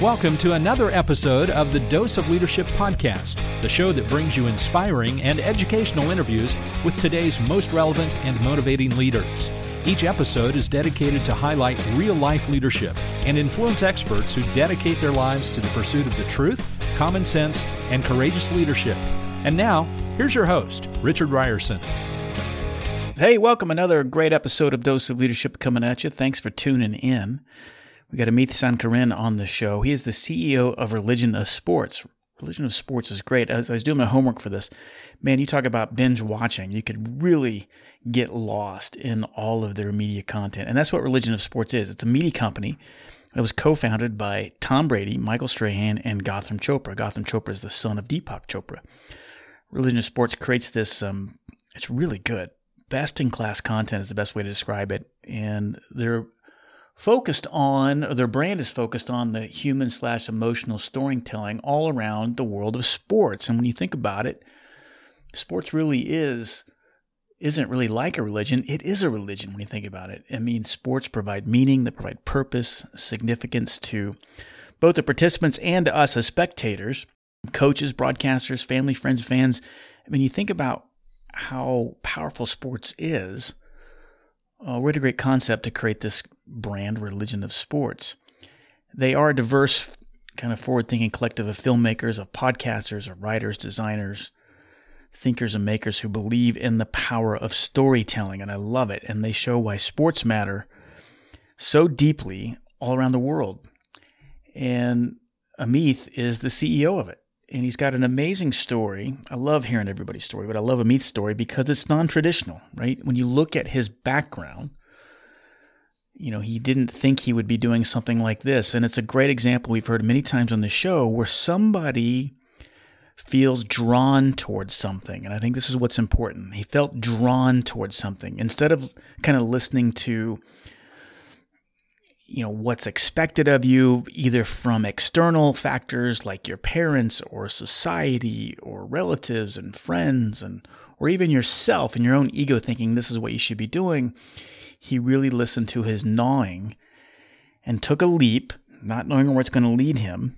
Welcome to another episode of the Dose of Leadership podcast, the show that brings you inspiring and educational interviews with today's most relevant and motivating leaders. Each episode is dedicated to highlight real life leadership and influence experts who dedicate their lives to the pursuit of the truth, common sense, and courageous leadership. And now, here's your host, Richard Rierson. Hey, welcome. Another great episode of Dose of Leadership coming at you. Thanks for tuning in. We got Amit Sankaran on the show. He is the CEO of Religion of Sports. Religion of Sports is great. As I was doing my homework for this, man, you talk about binge watching. You could really get lost in all of their media content. And that's what Religion of Sports is. It's a media company that was co-founded by Tom Brady, Michael Strahan, and Gotham Chopra. Gotham Chopra is the son of Deepak Chopra. Religion of Sports creates this, um, it's really good. Best in class content is the best way to describe it. And they're focused on, or their brand is focused on the human slash emotional storytelling all around the world of sports. And when you think about it, sports really is isn't really like a religion. It is a religion when you think about it. I mean, sports provide meaning, they provide purpose, significance to both the participants and to us as spectators, coaches, broadcasters, family, friends, fans. I mean, you think about how powerful sports is uh, what a great concept to create this brand religion of sports. They are a diverse, kind of forward thinking collective of filmmakers, of podcasters, of writers, designers, thinkers, and makers who believe in the power of storytelling. And I love it. And they show why sports matter so deeply all around the world. And Amit is the CEO of it and he's got an amazing story. I love hearing everybody's story, but I love Amit's story because it's non-traditional, right? When you look at his background, you know, he didn't think he would be doing something like this, and it's a great example we've heard many times on the show where somebody feels drawn towards something, and I think this is what's important. He felt drawn towards something. Instead of kind of listening to you know what's expected of you either from external factors like your parents or society or relatives and friends and or even yourself and your own ego thinking this is what you should be doing he really listened to his gnawing and took a leap not knowing where it's going to lead him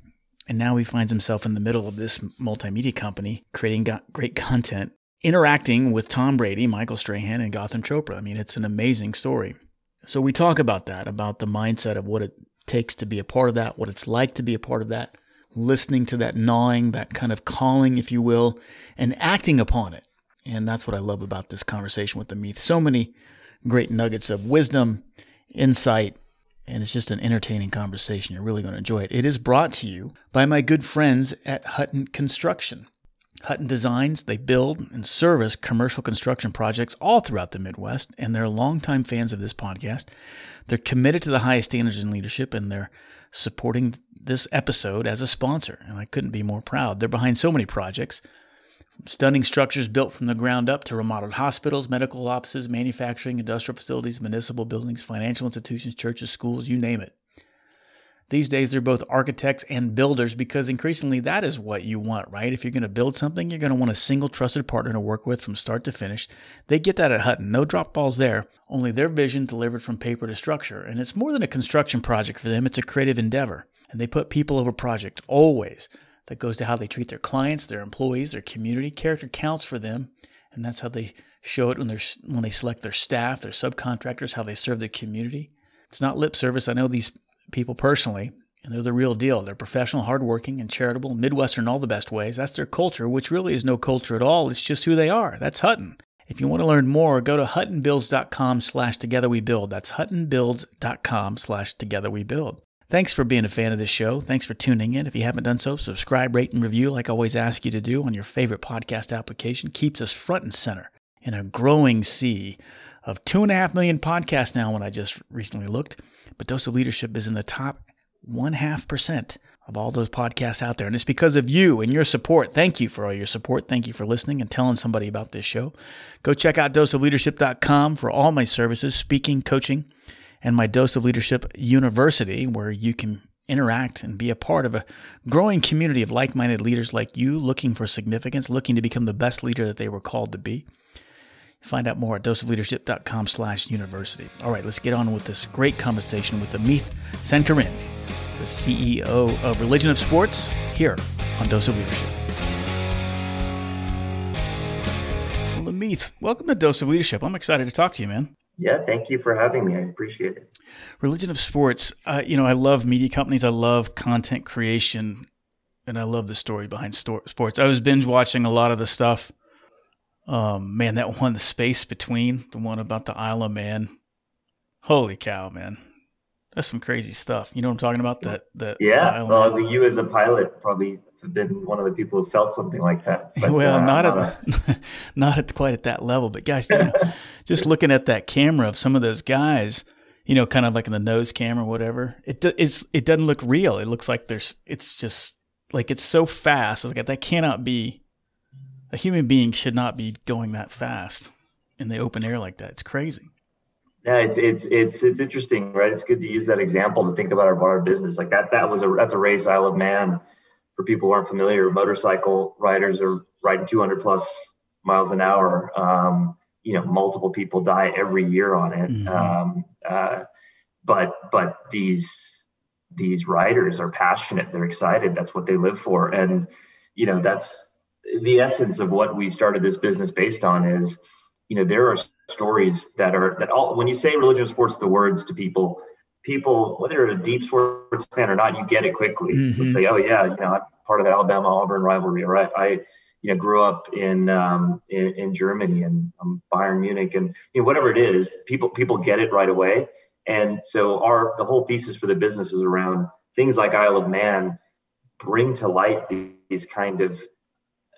and now he finds himself in the middle of this multimedia company creating great content interacting with Tom Brady, Michael Strahan and Gotham Chopra. I mean, it's an amazing story. So we talk about that, about the mindset of what it takes to be a part of that, what it's like to be a part of that, listening to that gnawing, that kind of calling, if you will, and acting upon it. And that's what I love about this conversation with Amit. So many great nuggets of wisdom, insight, and it's just an entertaining conversation. You're really going to enjoy it. It is brought to you by my good friends at Hutton Construction. Hutton Designs, they build and service commercial construction projects all throughout the Midwest, and they're longtime fans of this podcast. They're committed to the highest standards in leadership, and they're supporting this episode as a sponsor. And I couldn't be more proud. They're behind so many projects stunning structures built from the ground up to remodeled hospitals, medical offices, manufacturing, industrial facilities, municipal buildings, financial institutions, churches, schools, you name it. These days, they're both architects and builders because increasingly that is what you want, right? If you're going to build something, you're going to want a single trusted partner to work with from start to finish. They get that at Hutton. No drop balls there, only their vision delivered from paper to structure. And it's more than a construction project for them, it's a creative endeavor. And they put people over project always. That goes to how they treat their clients, their employees, their community. Character counts for them. And that's how they show it when, they're, when they select their staff, their subcontractors, how they serve their community. It's not lip service. I know these people personally, and they're the real deal. They're professional, hardworking, and charitable, Midwestern all the best ways. That's their culture, which really is no culture at all. It's just who they are. That's Hutton. If you want to learn more, go to huttonbuilds.com slash together we build. That's huttonbuilds.com slash together we build. Thanks for being a fan of this show. Thanks for tuning in. If you haven't done so, subscribe, rate, and review like I always ask you to do on your favorite podcast application. Keeps us front and center in a growing sea of two and a half million podcasts now when I just recently looked but Dose of Leadership is in the top one half percent of all those podcasts out there. And it's because of you and your support. Thank you for all your support. Thank you for listening and telling somebody about this show. Go check out doseofleadership.com for all my services, speaking, coaching, and my Dose of Leadership University, where you can interact and be a part of a growing community of like minded leaders like you looking for significance, looking to become the best leader that they were called to be. Find out more at doseofleadership.com slash university. All right, let's get on with this great conversation with Amit Sankaran, the CEO of Religion of Sports, here on Dose of Leadership. Amit, welcome to Dose of Leadership. I'm excited to talk to you, man. Yeah, thank you for having me. I appreciate it. Religion of Sports. Uh, you know, I love media companies. I love content creation, and I love the story behind sto- sports. I was binge watching a lot of the stuff. Um, man, that one, the space between the one about the Isle of Man. Holy cow, man! That's some crazy stuff. You know what I'm talking about? That that yeah. Well, the, you as a pilot probably have been one of the people who felt something like that. But, well, uh, not, at a... not at quite at that level, but guys, you know, just looking at that camera of some of those guys, you know, kind of like in the nose cam or whatever, it it's it doesn't look real. It looks like there's it's just like it's so fast. It's like that cannot be a human being should not be going that fast in the open air like that. It's crazy. Yeah, it's it's it's it's interesting, right? It's good to use that example to think about our, our business. Like that that was a that's a race Isle of Man for people who aren't familiar, motorcycle riders are riding 200 plus miles an hour. Um, you know, multiple people die every year on it. Mm-hmm. Um, uh, but but these these writers are passionate. They're excited. That's what they live for. And you know, that's the essence of what we started this business based on. Is you know, there are stories that are that all when you say religious sports, the words to people people, whether you're a deep sports fan or not, you get it quickly. Mm-hmm. say, "Oh yeah, you know, I'm part of the Alabama Auburn rivalry." Right? I, you know, grew up in um, in, in, Germany and um, Bayern Munich, and you know, whatever it is, people people get it right away. And so our the whole thesis for the business is around things like Isle of Man bring to light these kind of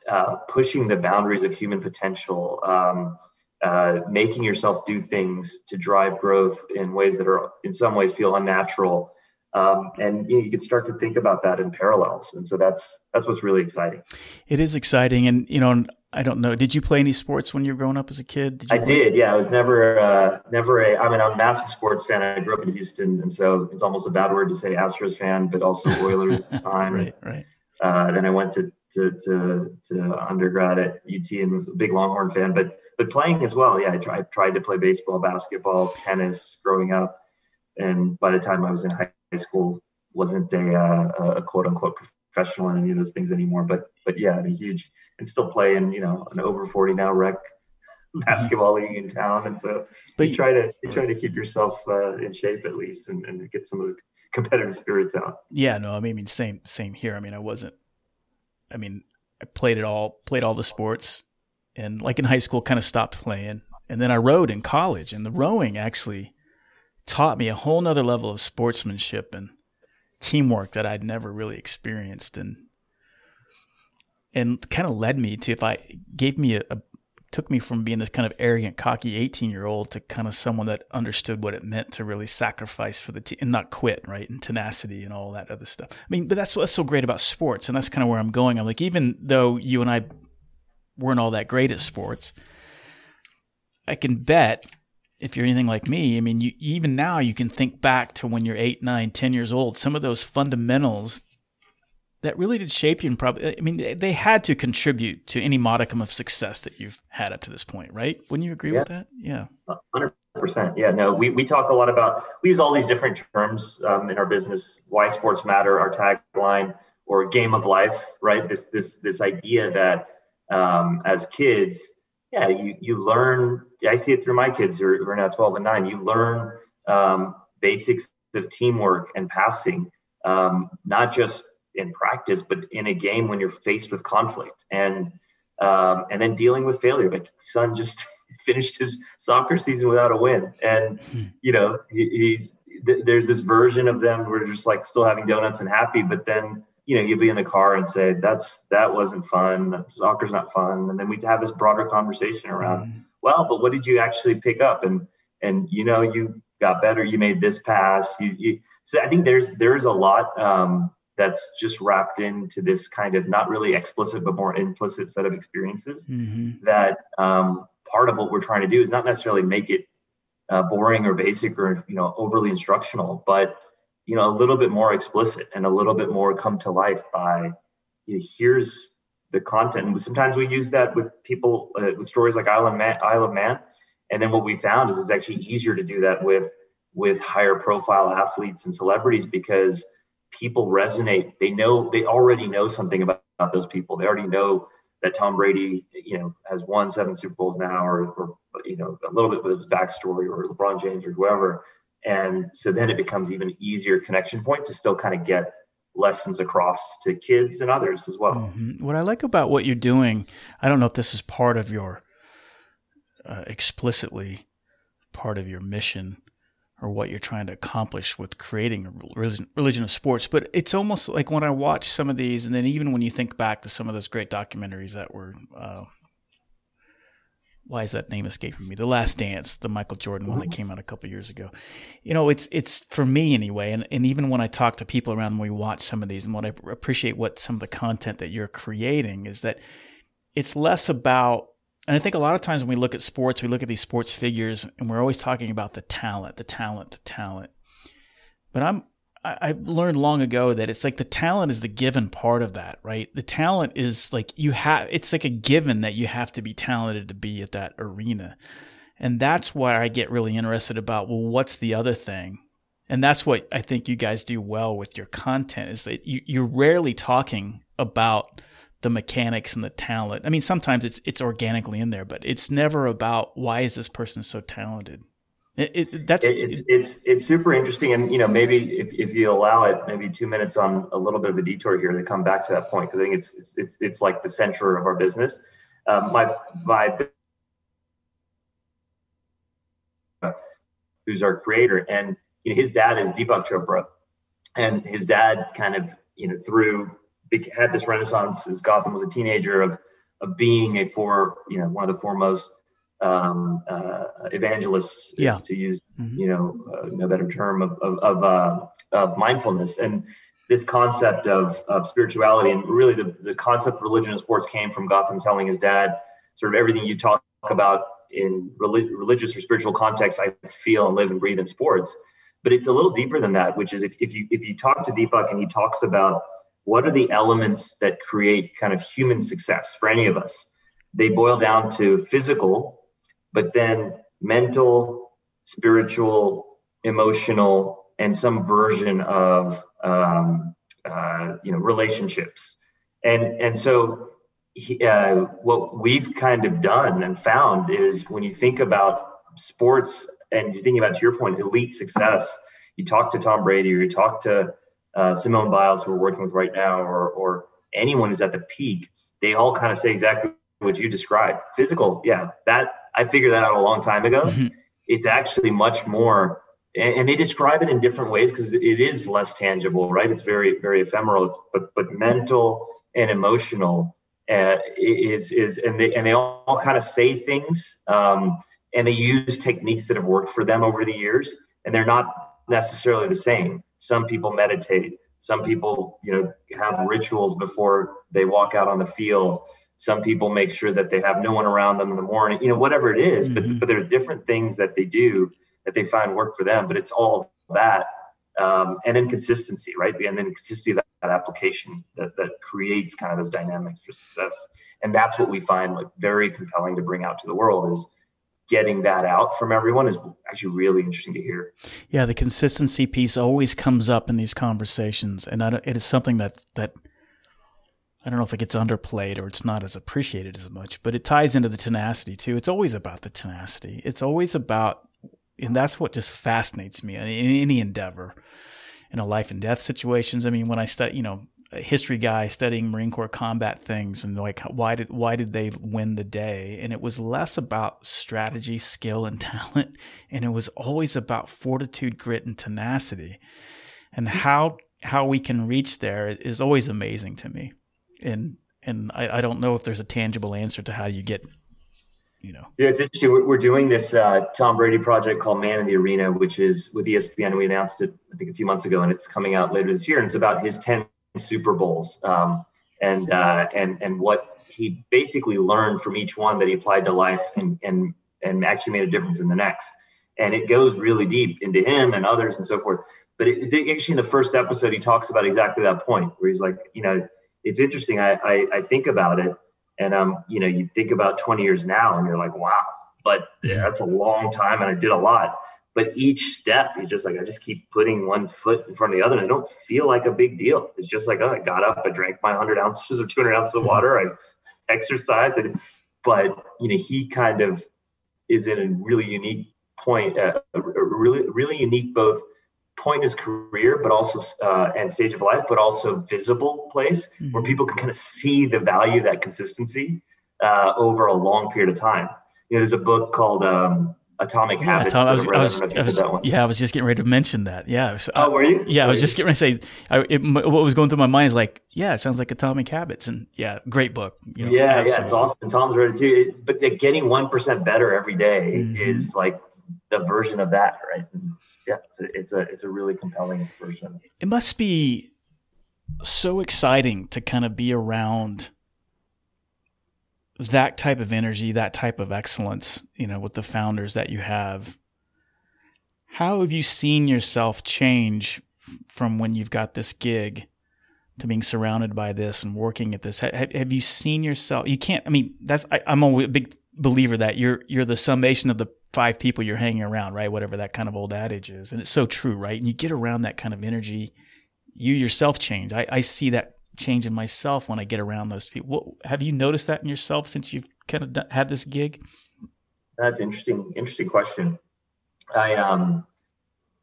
uh, pushing the boundaries of human potential. Um, uh, making yourself do things to drive growth in ways that are in some ways feel unnatural um, and you, know, you can start to think about that in parallels. And so that's that's what's really exciting. It is exciting. And you know i don't know did you play any sports when you were growing up as a kid? Did i play? did yeah. I was never uh, never a i mean i'm a massive sports fan. I grew up in houston. And so it's almost a bad word to say astros fan but also oilers at the time. Right right. Uh, then i went to to, to, to undergrad at ut and was a big longhorn fan. But but playing as well. Yeah, I tried, tried to play baseball, basketball, tennis growing up, and by the time I was in high school, wasn't a, uh, a quote unquote professional in any of those things anymore. But but yeah, I mean, huge, and still playing. You know, an over forty now rec basketball league in town, and so but you try to you try to keep yourself uh, in shape at least, and, and get some of the competitive spirits out. Yeah, no, I mean, same same here. I mean, I wasn't. I mean, I played it all, played all the sports, and like in high school, kind of stopped playing. And then I rowed in college, and the rowing actually taught me a whole nother level of sportsmanship and teamwork that I'd never really experienced, and and kind of led me to if I gave me a, a took me from being this kind of arrogant, cocky 18 year old to kind of someone that understood what it meant to really sacrifice for the team and not quit, right? And tenacity and all that other stuff. I mean, but that's what's so great about sports. And that's kind of where I'm going. I'm like, even though you and I weren't all that great at sports. I can bet if you're anything like me, I mean, you, even now you can think back to when you're eight, nine, ten years old. Some of those fundamentals that really did shape you, and probably, I mean, they, they had to contribute to any modicum of success that you've had up to this point, right? Wouldn't you agree yeah. with that? Yeah, hundred percent. Yeah, no, we we talk a lot about we use all these different terms um, in our business. Why sports matter, our tagline, or game of life, right? This this this idea that um, as kids, yeah, you you learn. I see it through my kids who are, who are now 12 and 9. You learn um, basics of teamwork and passing, um, not just in practice, but in a game when you're faced with conflict and um, and then dealing with failure. My son just finished his soccer season without a win, and hmm. you know he, he's there's this version of them where just like still having donuts and happy, but then you know, you'd be in the car and say, that's, that wasn't fun. Soccer's not fun. And then we'd have this broader conversation around, mm. well, but what did you actually pick up? And, and, you know, you got better, you made this pass. You, you so I think there's, there's a lot, um, that's just wrapped into this kind of not really explicit but more implicit set of experiences mm-hmm. that um, part of what we're trying to do is not necessarily make it uh, boring or basic or you know overly instructional but you know a little bit more explicit and a little bit more come to life by you know, here's the content and sometimes we use that with people uh, with stories like Isle of, Man, Isle of Man and then what we found is it's actually easier to do that with with higher profile athletes and celebrities because people resonate. They know they already know something about, about those people. They already know that Tom Brady, you know, has won seven Super Bowls now, or, or you know, a little bit with his backstory, or LeBron James, or whoever. And so then it becomes even easier connection point to still kind of get lessons across to kids and others as well. Mm-hmm. What I like about what you're doing, I don't know if this is part of your uh, explicitly part of your mission or what you're trying to accomplish with creating a religion, religion of sports. But it's almost like when I watch some of these, and then even when you think back to some of those great documentaries that were, uh, why is that name escaping me? The Last Dance, the Michael Jordan one that came out a couple years ago. You know, it's it's for me anyway, and, and even when I talk to people around when we watch some of these, and what I appreciate what some of the content that you're creating is that it's less about and I think a lot of times when we look at sports, we look at these sports figures and we're always talking about the talent, the talent, the talent. But I'm I, learned long ago that it's like the talent is the given part of that, right? The talent is like you have it's like a given that you have to be talented to be at that arena. And that's why I get really interested about well, what's the other thing? And that's what I think you guys do well with your content is that you, you're rarely talking about the mechanics and the talent. I mean, sometimes it's it's organically in there, but it's never about why is this person so talented. It, it, that's it's it's it's super interesting, and you know maybe if, if you allow it, maybe two minutes on a little bit of a detour here to come back to that point because I think it's, it's it's it's like the center of our business. Um, my my who's our creator, and you know his dad is Deepak Chopra, and his dad kind of you know through had this renaissance as Gotham was a teenager of of being a for you know one of the foremost um, uh, evangelists, yeah. to use mm-hmm. you know uh, no better term of of, of, uh, of, mindfulness and this concept of of spirituality and really the the concept of religion and sports came from Gotham telling his dad sort of everything you talk about in relig- religious or spiritual context I feel and live and breathe in sports but it's a little deeper than that which is if, if you if you talk to Deepak and he talks about what are the elements that create kind of human success for any of us? They boil down to physical, but then mental, spiritual, emotional, and some version of um, uh, you know relationships. And and so he, uh, what we've kind of done and found is when you think about sports and you're thinking about to your point elite success, you talk to Tom Brady or you talk to uh, Simone Biles, who we're working with right now, or or anyone who's at the peak, they all kind of say exactly what you described. Physical, yeah, that I figured that out a long time ago. Mm-hmm. It's actually much more, and, and, they describe it in different ways because it is less tangible, right? It's very very ephemeral. It's, but but mental and emotional uh, is is and they and they all, all kind of say things, um, and they use techniques that have worked for them over the years, and they're not necessarily the same. Some people meditate. Some people, you know, have rituals before they walk out on the field. Some people make sure that they have no one around them in the morning. You know, whatever it is, mm-hmm. but but there are different things that they do that they find work for them. But it's all that, um, and then consistency, right? And then consistency that, that application that that creates kind of those dynamics for success. And that's what we find like very compelling to bring out to the world is getting that out from everyone is actually really interesting to hear. Yeah, the consistency piece always comes up in these conversations, and it is something that that I don't know if it gets underplayed or it's not as appreciated as much, but it ties into the tenacity too. It's always about the tenacity. It's always about, and that's what just fascinates me in any endeavor, in a life and death situations. I mean, when I study, you know, a history guy studying Marine Corps combat things and like why did why did they win the day? And it was less about strategy, skill, and talent, and it was always about fortitude, grit, and tenacity. And how how we can reach there is always amazing to me. And and I, I don't know if there's a tangible answer to how you get you know. Yeah, it's interesting. We're, doing this uh, Tom Brady project called Man in the Arena, which is with ESPN. We announced it, I think, a few months ago, and it's coming out later this year. And it's about his 10 Super Bowls, um, and uh, and and what he basically learned from each one that he applied to life and and and actually made a difference in the next. And it goes really deep into him and others and so forth. But it, it, actually, in the first episode, he talks about exactly that point where he's like, you know, it's interesting. I I, I think about it, and um, you know, you think about 20 years now, and you're like, wow, but yeah, that's a long time, and I did a lot. but each step, is just like, I just keep putting one foot in front of the other, and I don't feel like a big deal. It's just like, oh, I got up, I drank my 100 ounces or 200 ounces of mm-hmm. water, I exercised, and, but you know, he kind of is in a really unique point, uh, a really, really unique both point in his career, but also uh, and stage of life, but also visible place mm-hmm. where people can kind of see the value of that consistency uh, over a long period of time. You know, there's a book called um, Atomic yeah, Habits. I was, I was, I was, yeah, I was just getting ready to mention that. Yeah. oh, were you? Yeah, were I was you? just getting ready to say I, it, what was going through my mind is like, yeah, it sounds like Atomic Habits, and yeah, great book. You know, yeah, absolutely. yeah, it's awesome. Tom's read it too. It, but getting one percent better every day mm-hmm. is like the version of that, right? Yeah, it's a, it's a it's a really compelling version. It must be so exciting to kind of be around that type of energy, that type of excellence, you know, with the founders that you have, how have you seen yourself change from when you've got this gig to being surrounded by this and working at this? Have, have you seen yourself? You can't. I mean, that's. I, I'm a big believer that you're you're the summation of the five people you're hanging around, right? Whatever that kind of old adage is, and it's so true, right? And you get around that kind of energy, you yourself change. I, I see that change in myself when I get around those people. What, have you noticed that in yourself since you've kind of done, had this gig? That's interesting. Interesting question. I um,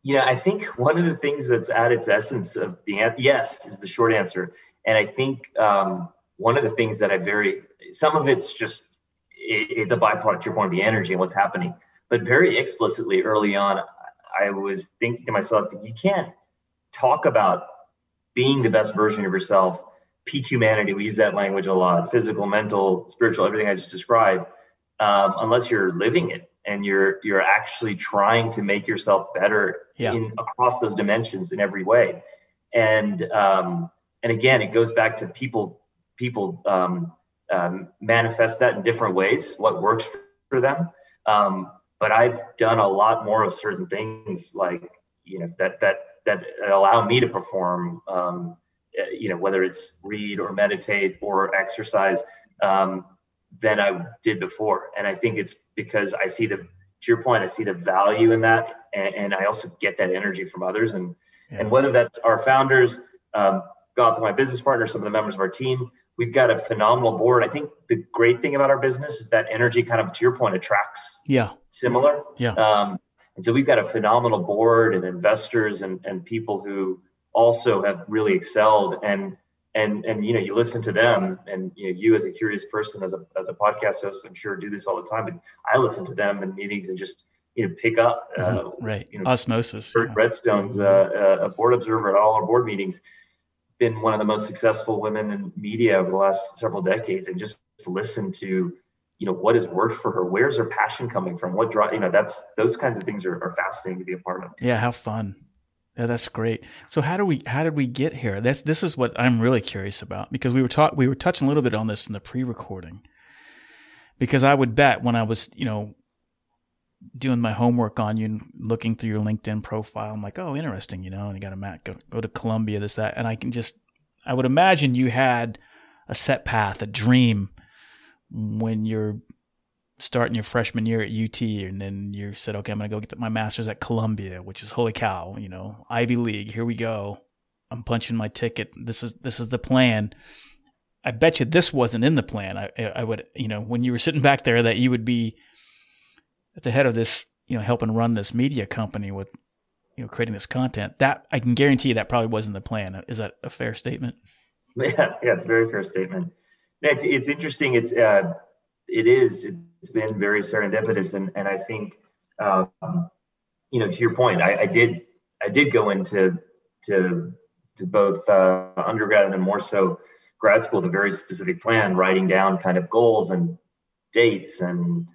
yeah, I think one of the things that's at its essence of the yes is the short answer, and I think um, one of the things that I very some of it's just it, it's a byproduct. Your point, of the energy and what's happening, but very explicitly early on, I was thinking to myself, you can't talk about being the best version of yourself, peak humanity, we use that language a lot, physical, mental, spiritual, everything I just described, um, unless you're living it and you're you're actually trying to make yourself better yeah. in across those dimensions in every way. And um, and again, it goes back to people people um, um, manifest that in different ways. What works for them. But I've done a lot more of certain things like you know that that that allow me to perform um, uh, you know whether it's read or meditate or exercise um, than i did before and i think it's because i see the to your point i see the value in that and, and i also get that energy from others and yeah. and whether that's our founders um, Gotham my business partners some of the members of our team we've got a phenomenal board. I think the great thing about our business is that energy kind of to your point attracts yeah. similar. Yeah. Um, and so we've got a phenomenal board and investors and, and people who also have really excelled. And and and you know you listen to them and you know you as a curious person as a as a podcast host i'm sure do this all the time but i listen to them in meetings and just you know pick up uh, mm-hmm. right. you know osmosis. Bert redstone's uh, a board observer at all our board meetings been one of the most successful women in media over the last several decades and just listen to you know what has worked for her where's her passion coming from what drive you know that's those kinds of things are, are fascinating to be a part of. Yeah how fun. Yeah that's great. So how do we how did we get here? That's this is what i'm really curious about because we were talking we were touching a little bit on this in the pre-recording because i would bet when i was you know doing my homework on you and looking through your linkedin profile i'm like oh interesting you know and you got a mat go, go to columbia this that and i can just i would imagine you had a set path a dream when you're starting your freshman year at UT and then you said, okay, I'm going to go get my master's at Columbia, which is holy cow, you know, Ivy League. Here we go. I'm punching my ticket. This is, this is the plan. I bet you this wasn't in the plan. I, I would, you know, when you were sitting back there that you would be at the head of this, you know, helping run this media company with, you know, creating this content that I can guarantee you that probably wasn't the plan. Is that a fair statement? Yeah. Yeah. It's a very fair statement. It's, it's interesting. It's uh, it is. It's been very serendipitous, and and I think, um, you know, to your point, I, I did I did go into to to both uh, undergrad and more so grad school a very specific plan, writing down kind of goals and dates and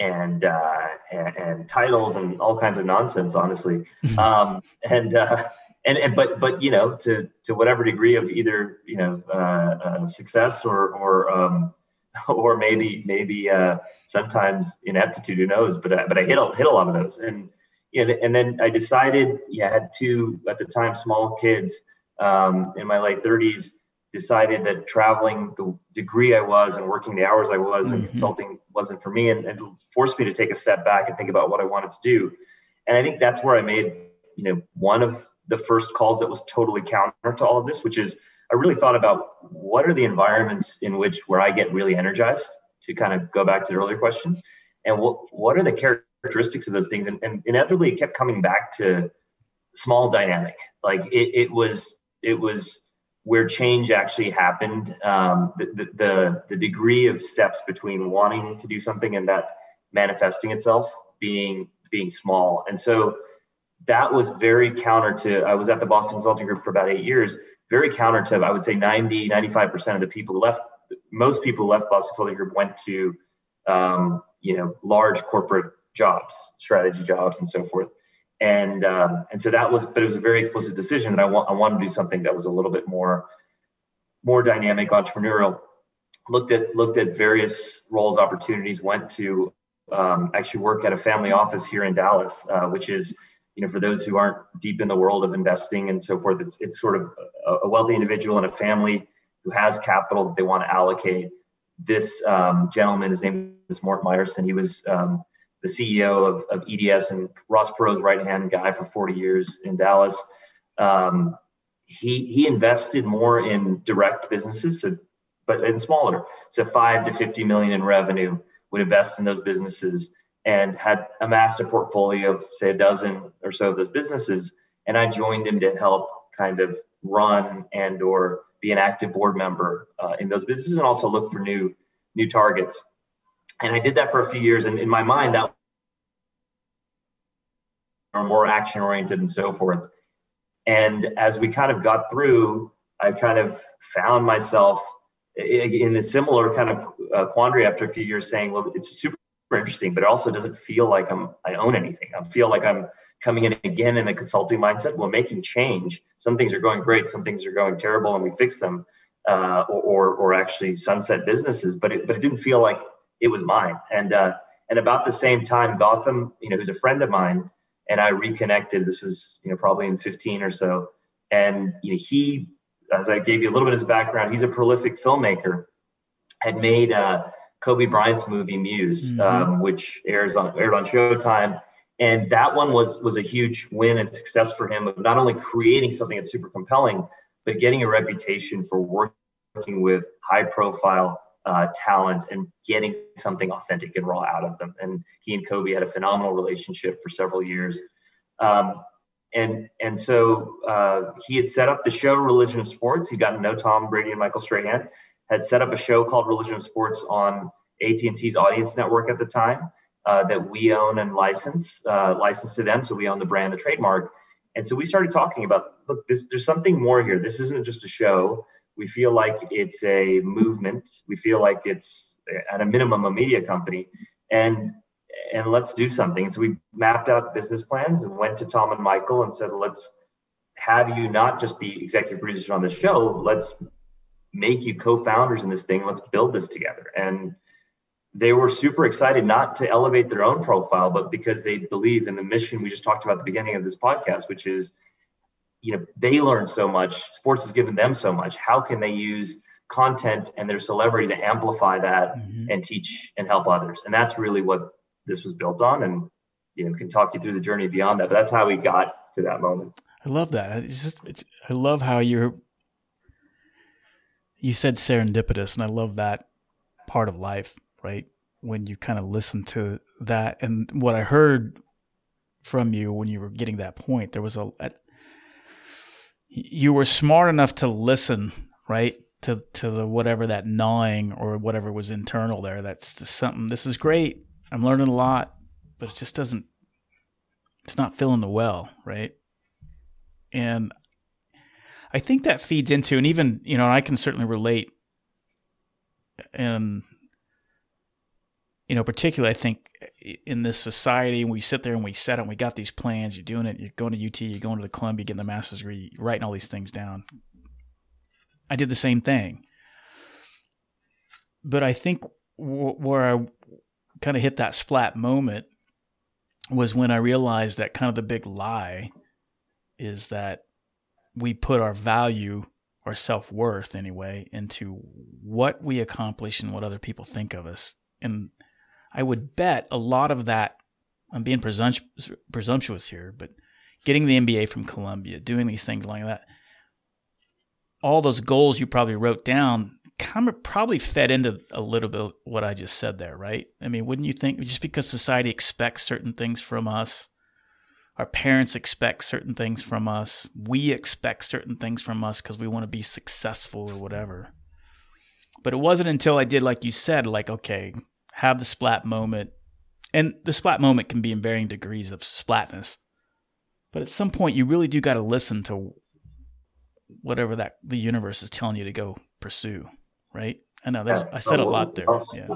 and uh, and, and, titles and all kinds of nonsense, honestly. um, and uh, and, and but but you know to to whatever degree of either you know uh, uh, success or or um, or maybe maybe uh, sometimes ineptitude who knows but I, but I hit a, hit a lot of those and and, and then I decided yeah I had two at the time small kids um, in my late 30s decided that traveling the degree I was and working the hours I was mm-hmm. and consulting wasn't for me and, and forced me to take a step back and think about what I wanted to do And I think that's where I made, you know, one of the first calls that was totally counter to all of this, which is I really thought about what are the environments in which where I get really energized to kind of go back to the earlier question, and what what are the characteristics of those things, and, and inevitably it kept coming back to small dynamic. Like it, it was it was where change actually happened. Um, the, the, the degree of steps between wanting to do something and that manifesting itself being being small, and so that was very counter to. I was at the Boston Consulting Group for about eight years. Very counter to I would say 90 95 percent of the people who left. Most people who left Boston Consulting Group went to um, you know large corporate jobs, strategy jobs, and so forth and um, and so that was but it was a very explicit decision that I want I wanted to do something that was a little bit more more dynamic entrepreneurial. Looked at looked at various roles opportunities went to um, actually work at a family office here in Dallas uh, which is you know for those who aren't deep in the world of investing and so forth it's it's sort of a, wealthy individual and a family who has capital that they want to allocate. This um, gentleman his name is Mort Meyerson. He was um, the CEO of, of EDS and Ross Perot's right hand guy for 40 years in Dallas. Um, he he invested more in direct businesses, so but in smaller, so five to 50 million in revenue would invest in those businesses and had amassed a portfolio of say a dozen or so of those businesses. And I joined him to help kind of run and or be an active board member uh, in those businesses and also look for new new targets and I did that for a few years. And in my mind, that are more action oriented and so forth. And as we kind of got through, I kind of found myself in a similar kind of uh, quandary after a few years saying, well, it's super interesting, but it also doesn't feel like I'm, I own anything. I feel like I'm coming in again in the consulting mindset. Well, making change. Some things are going great. Some things are going terrible and we fix them. Uh, or, or actually sunset businesses, but it, but it didn't feel like it was mine. And uh, and about the same time, Gotham, you know, who's a friend of mine, and I reconnected. This was you know probably in 15 or so, and you know he, as I gave you a little bit of his background, he's a prolific filmmaker. Had made uh, Kobe Bryant's movie Muse, mm-hmm. um, which airs on aired on Showtime, and that one was was a huge win and success for him of not only creating something that's super compelling, but getting a reputation for working with high profile uh, talent and getting something authentic and raw out of them. And he and Kobe had a phenomenal relationship for several years. Um, and and so uh, he had set up the show Religion of Sports. He'd gotten to know Tom Brady and Michael Strahan. Had set up a show called Religion of Sports on AT&T's Audience Network at the time uh, that we own and license, uh, license to them. So we own the brand, the trademark. And so we started talking about, look, this, there's something more here. This isn't just a show. We feel like it's a movement. We feel like it's uh, at a minimum a media company, and and let's do something. So we mapped out business plans and went to Tom and Michael and said, let's have you not just be executive producers on the show. Let's make you co-founders in this thing. Let's build this together. And they were super excited not to elevate their own profile, but because they believe in the mission we just talked about at the beginning of this podcast, which is you know they learn so much sports has given them so much. How can they use content and their celebrity to amplify that mm-hmm. and teach and help others? And that's really what this was built on and you know can talk you through the journey beyond that but that's how we got to that moment. I love that. It's just it's, i love how you're you said serendipitous and i love that part of life right? When you kind of listen to that. And what i heard from you when you were getting that point there was a you were smart enough to listen, right? To to the whatever that gnawing or whatever was internal there. That's something. This is great. I'm learning a lot, but it just doesn't. It's not filling the well, right? And I think that feeds into, and even you know, I can certainly relate. And you know, particularly, I think in this society, we sit there and we set it, and we got these plans. You're doing it. You're going to UT. You're going to the Columbia, getting the master's degree. You're writing all these things down. I did the same thing, but I think w- where I kind of hit that splat moment was when I realized that kind of the big lie is that we put our value our self worth anyway into what we accomplish and what other people think of us. And I would bet a lot of that I'm being presumptuous, here, but getting the MBA from Columbia, doing these things like that, all those goals you probably wrote down kind of probably fed into a little bit what I just said there, right? I mean, wouldn't you think just because society expects certain things from us, our parents expect certain things from us, we expect certain things from us because we want to be successful or whatever. But it wasn't until I did, like you said, like, okay, have the splat moment. And the splat moment can be in varying degrees of splatness. But at some point, you really do got to listen to whatever that the universe is telling you to go pursue, right? I know there's. I said a lot there. Well, yeah.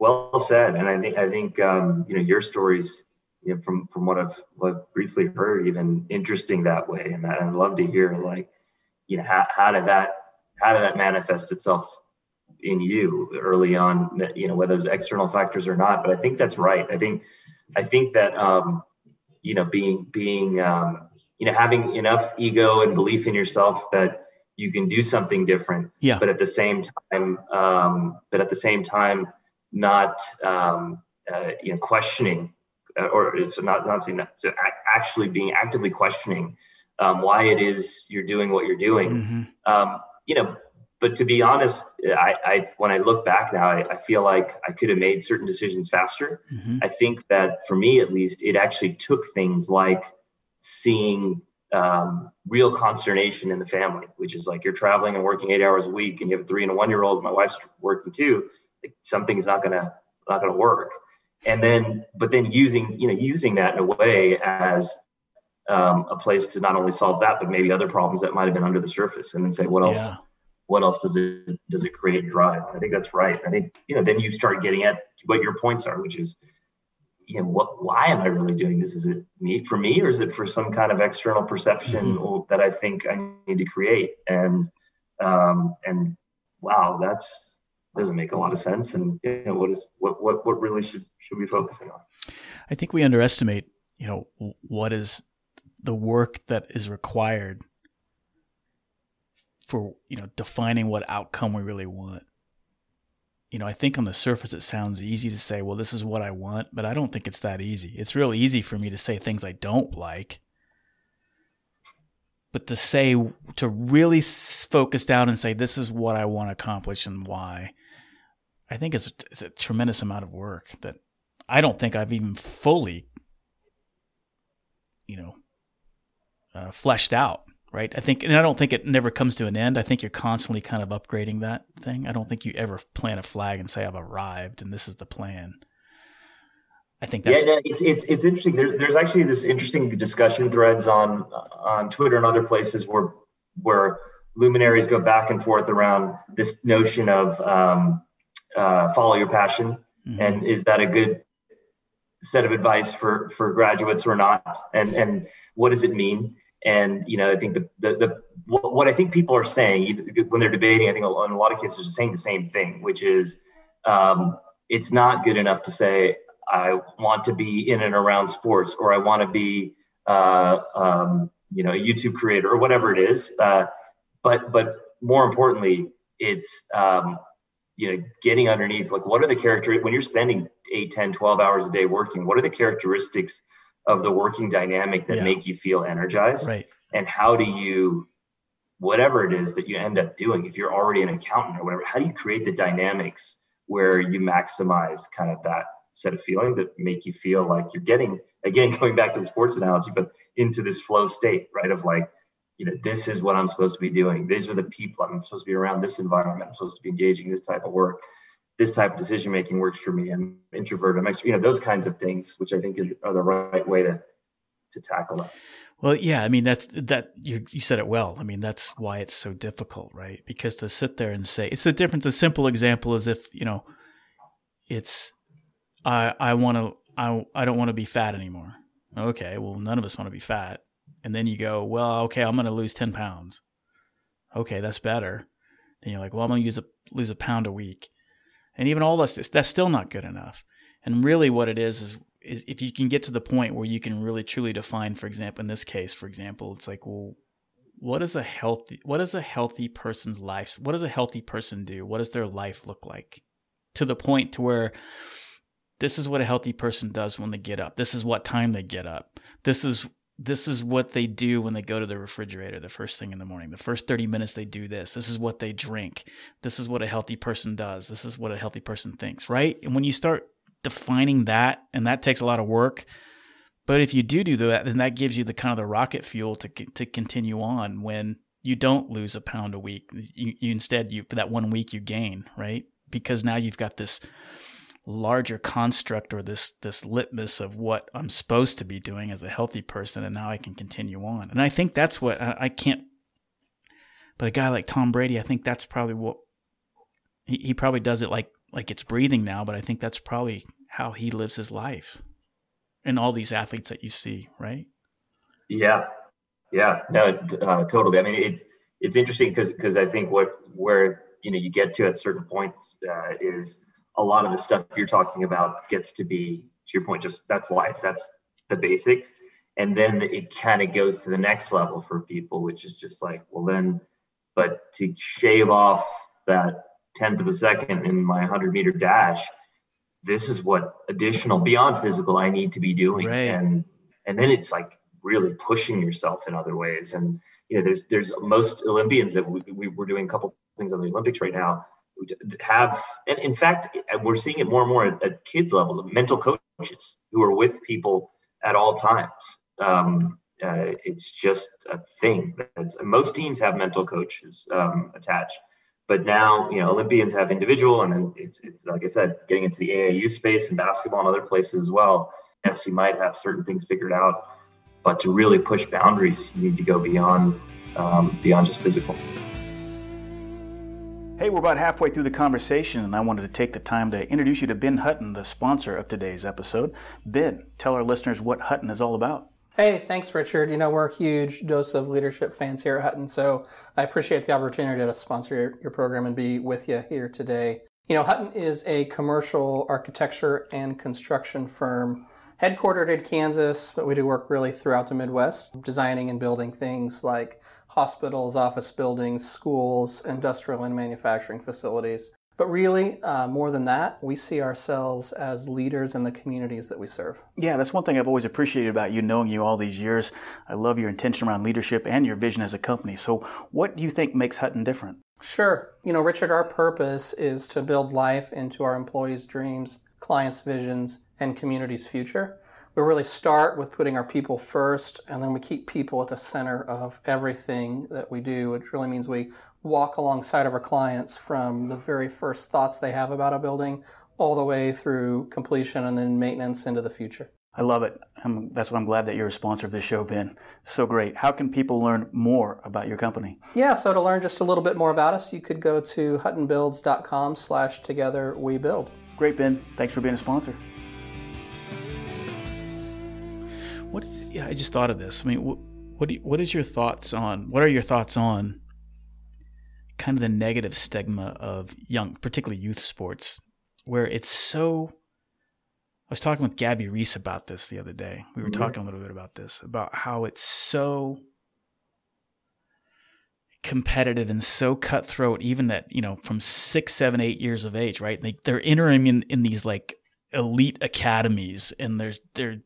well said. And I think, I think, um, you know, your stories, you know, from, from what I've, what I've briefly heard, even interesting that way. And I'd love to hear like, you know, how, how did that, how did that manifest itself in you early on, you know, whether it's external factors or not, but I think that's right. I think, I think that, um, you know, being, being, um, you know, having enough ego and belief in yourself that you can do something different. Yeah. But at the same time, um, but at the same time, not um, uh, you know questioning, uh, or it's not not saying that, so actually being actively questioning um, why it is you're doing what you're doing. Mm-hmm. Um, you know, but to be honest, I, I when I look back now, I, I, feel like I could have made certain decisions faster. Mm-hmm. I think that for me, at least, it actually took things like seeing um, real consternation in the family, which is like you're traveling and working eight hours a week, and you have a three and a one year old. My wife's working too. Like something's not gonna not gonna work. And then, but then using you know using that in a way as um, a place to not only solve that, but maybe other problems that might have been under the surface, and then say what else. Yeah. What else does it does it create drive? I think that's right. I think you know then you start getting at what your points are, which is you know what why am i really doing this is it me for me or is it for some kind of external perception mm-hmm. that i think i need to create and um and wow that's doesn't make a lot of sense and you know what is what what what really should should we focusing on i think we underestimate you know what is the work that is required for you know defining what outcome we really want you know, I think on the surface it sounds easy to say, well, this is what I want, but I don't think it's that easy. It's real easy for me to say things I don't like. But to say, to really focus down and say, this is what I want to accomplish and why, I think it's a, it's a tremendous amount of work that I don't think I've even fully, you know, uh, fleshed out right? I think, and I don't think it never comes to an end. I think you're constantly kind of upgrading that thing. I don't think you ever plant a flag and say, I've arrived and this is the plan. I think that's yeah, it's, it's, it's interesting. There's, there's actually this interesting discussion threads on, on Twitter and other places where, where luminaries go back and forth around this notion of um, uh, follow your passion. Mm-hmm. And is that a good set of advice for, for graduates or not? And, and what does it mean? And you know, I think the, the, the what I think people are saying when they're debating, I think in a lot of cases are saying the same thing, which is um, it's not good enough to say I want to be in and around sports or I want to be uh, um, you know a YouTube creator or whatever it is. Uh, but but more importantly, it's um, you know getting underneath like what are the character when you're spending 8 10 12 hours a day working what are the characteristics of the working dynamic that yeah. make you feel energized. Right. And how do you whatever it is that you end up doing if you're already an accountant or whatever how do you create the dynamics where you maximize kind of that set of feelings that make you feel like you're getting again going back to the sports analogy but into this flow state right? Of like you know this is what i'm supposed to be doing. These are the people i'm supposed to be around this environment. I'm supposed to be engaging this type of work this type of decision making works for me. I'm introvert. I'm extrovert. You know those kinds of things, which I think are the right way to to tackle it. Well, yeah, I mean that's that you you said it well. I mean that's why it's so difficult, right? Because to sit there and say it's the difference. The simple example is if you know, it's I I want to I I don't want to be fat anymore. Okay, well none of us want to be fat, and then you go, well, okay, I'm going to lose ten pounds. Okay, that's better. Then you're like, well, I'm going to use a lose a pound a week and even all this that's still not good enough and really what it is is is if you can get to the point where you can really truly define for example in this case for example it's like well what is a healthy what is a healthy person's life what does a healthy person do what does their life look like to the point to where This is what a healthy person does when they get up. This is what time they get up. This is this is what they do when they go to the refrigerator the first thing in the morning. The first 30 minutes they do this. This is what they drink. This is what a healthy person does. This is what a healthy person thinks, right? And when you start defining that, and that takes a lot of work, but if you do do that, then that gives you the kind of the rocket fuel to to continue on when you don't lose a pound a week. You, you instead you that one week you gain, right? Because now you've got this larger construct or this this litmus of what I'm supposed to be doing as a healthy person, and now I can continue on. And I think that's what I, I can't. But a guy like Tom Brady, I think that's probably what he, he probably does it like like it's breathing now. But I think that's probably how he lives his life, and all these athletes that you see, right? Yeah, yeah, no, uh, totally. I mean, it, it's interesting because because I think what where you know you get to at certain points uh, is a lot of the stuff you're talking about gets to be to your point just that's life that's the basics. And then it kind of goes to the next level for people which is just like well then but to shave off that tenth of a second in my 100 meter dash this is what additional beyond physical i need to be doing. Right. and and then it's like really pushing yourself in other ways. And you know there's there's most olympians that we, we we're doing a couple things on the olympics right now have, and in fact, we're seeing it more and more at, at kids levels of mental coaches who are with people at all times. Um, uh, it's just a thing. That's, most teams have mental coaches um, attached, but now you know Olympians have individual, and then it's it's like I said, getting into the AAU space and basketball and other places as well. Yes, you might have certain things figured out, but to really push boundaries, you need to go beyond um, beyond just physical. Hey, we're about halfway through the conversation, and I wanted to take the time to introduce you to Ben Hutton, the sponsor of today's episode. Ben, tell our listeners what Hutton is all about. Hey, thanks, Richard. You know, we're a huge dose of leadership fans here at Hutton, so I appreciate the opportunity to sponsor your, your program and be with you here today. You know, Hutton is a commercial architecture and construction firm headquartered in Kansas, but we do work really throughout the Midwest, designing and building things like hospitals, office buildings, schools, industrial and manufacturing facilities. But really, uh, more than that, we see ourselves as leaders in the communities that we serve. Yeah, that's one thing I've always appreciated about you, knowing you all these years. I love your intention around leadership and your vision as a company. So, what do you think makes Hutton different? Sure. You know, Richard, our purpose is to build life into our employees' dreams, clients' visions, and communities' future we really start with putting our people first, and then we keep people at the center of everything that we do, which really means we walk alongside of our clients from the very first thoughts they have about a building all the way through completion and then maintenance into the future. I love it. I'm, that's what I'm glad that you're a sponsor of this show, Ben. So great. How can people learn more about your company? Yeah, so to learn just a little bit more about us, you could go to huttonbuilds.com slash together we build. Great, Ben. Thanks for being a sponsor. What is, yeah, I just thought of this. I mean, what what, you, what is your thoughts on what are your thoughts on kind of the negative stigma of young, particularly youth sports, where it's so. I was talking with Gabby Reece about this the other day. We were mm-hmm. talking a little bit about this about how it's so competitive and so cutthroat, even that you know from six, seven, eight years of age, right? They, they're entering in in these like elite academies, and there's they're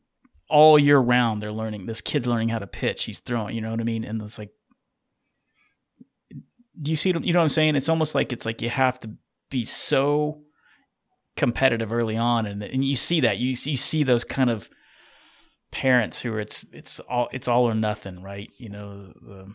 all year round they're learning this kid's learning how to pitch. He's throwing you know what i mean? And it's like do you see you know what i'm saying? It's almost like it's like you have to be so competitive early on and, and you see that. You, you see those kind of parents who are it's it's all it's all or nothing right? You know the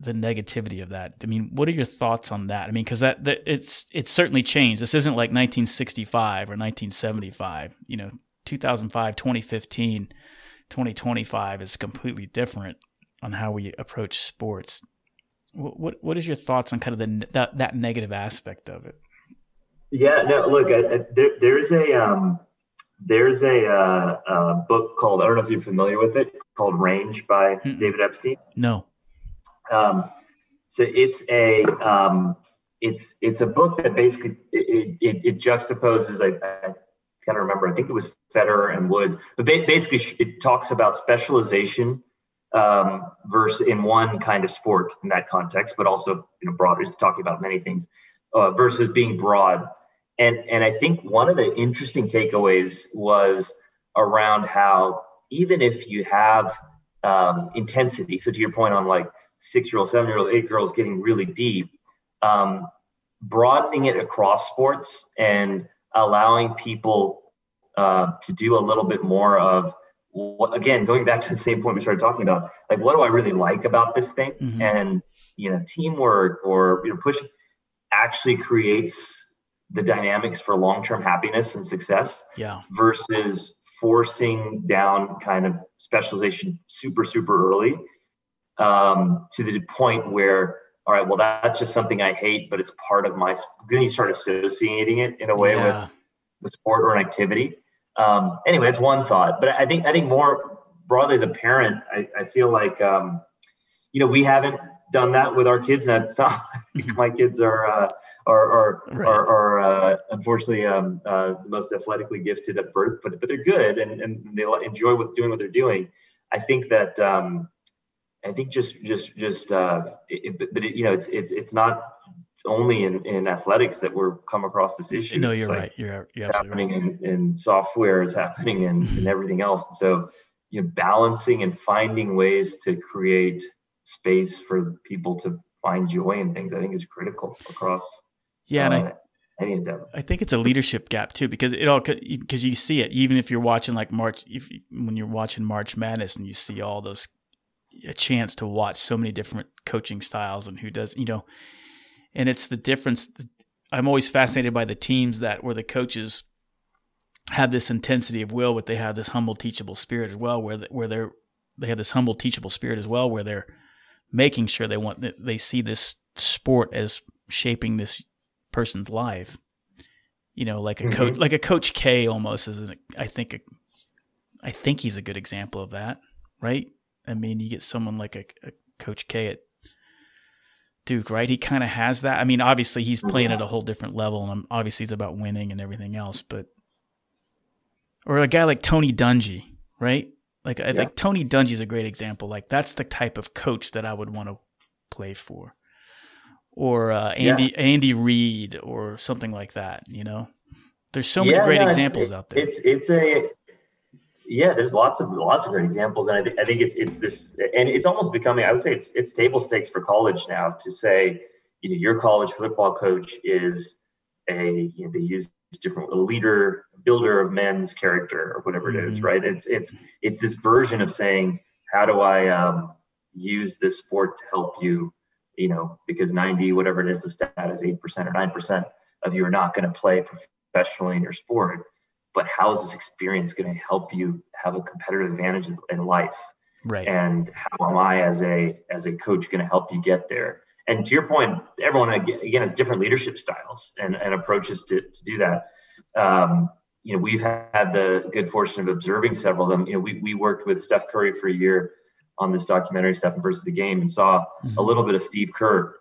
the negativity of that. I mean what are your thoughts on that? I mean because that, that it's it's certainly changed. This isn't like 1965 or 1975 you know 2005, 2015, 2025 is completely different on how we approach sports. What what, what is your thoughts on kind of the that, that negative aspect of it? Yeah, no, look, I, I, there, there's a um, there's a uh, uh, book called I don't know if you're familiar with it called Range by hmm. David Epstein. No. Um, so it's a um, it's it's a book that basically it, it, it juxtaposes I, I can't remember. I think it was Federer and Woods, but basically it talks about specialization um, versus in one kind of sport in that context, but also you know broader. It's talking about many things uh, versus being broad. and and I think one of the interesting takeaways was around how even if you have um, intensity, so to your point on like six year old, seven year old, eight year olds getting really deep, um, broadening it across sports and allowing people uh, to do a little bit more of what, again going back to the same point we started talking about like what do i really like about this thing mm-hmm. and you know teamwork or you know push actually creates the dynamics for long-term happiness and success yeah versus forcing down kind of specialization super super early um, to the point where all right well that's just something i hate but it's part of my then you start associating it in a way yeah. with the sport or an activity um, anyway that's one thought but i think i think more broadly as a parent i, I feel like um, you know we haven't done that with our kids. That's not my kids are are are right. are, are uh, unfortunately um, uh, the most athletically gifted at birth, but but they're good and and they enjoy what doing what they're doing. I think that um, I think just just just uh, it, but it, you know it's it's it's not only in, in athletics that we're come across this issue. No, you're like, right. You're, you're it's happening right. in, in software. It's happening in, in everything else. And so you know, balancing and finding ways to create space for people to find joy in things, I think is critical across. Yeah, uh, and I, uh, any endeavor. I think it's a leadership gap too, because it all because you see it even if you're watching like March, if when you're watching March Madness and you see all those a chance to watch so many different coaching styles and who does you know, and it's the difference. I'm always fascinated by the teams that where the coaches have this intensity of will, but they have this humble, teachable spirit as well, where where they're they have this humble, teachable spirit as well, where they're making sure they want they see this sport as shaping this person's life. You know, like a mm-hmm. coach, like a Coach K, almost is. An, I think, a, I think he's a good example of that, right? I mean, you get someone like a, a Coach K at Duke, right? He kind of has that. I mean, obviously he's playing at a whole different level, and obviously it's about winning and everything else. But or a guy like Tony Dungy, right? Like I yeah. think Tony Dungy is a great example. Like that's the type of coach that I would want to play for, or uh, Andy yeah. Andy Reid or something like that. You know, there's so many great examples it, out there. It's it's a yeah. There's lots of lots of great examples, and I think I think it's it's this, and it's almost becoming. I would say it's it's table stakes for college now to say, you know, your college football coach is a you know they use different a leader builder of men's character or whatever it is, mm-hmm. right it's it's it's this version of saying how do i um, use this sport to help you you know because 90 whatever it is the stat is 8% or 9% of you are not going to play professionally in your sport but how is this experience going to help you have a competitive advantage in life right and how am i as a as a coach going to help you get there and to your point, everyone again has different leadership styles and, and approaches to, to do that. Um, you know, we've had the good fortune of observing several of them. You know, we, we worked with Steph Curry for a year on this documentary, Steph versus the Game, and saw mm-hmm. a little bit of Steve Kerr.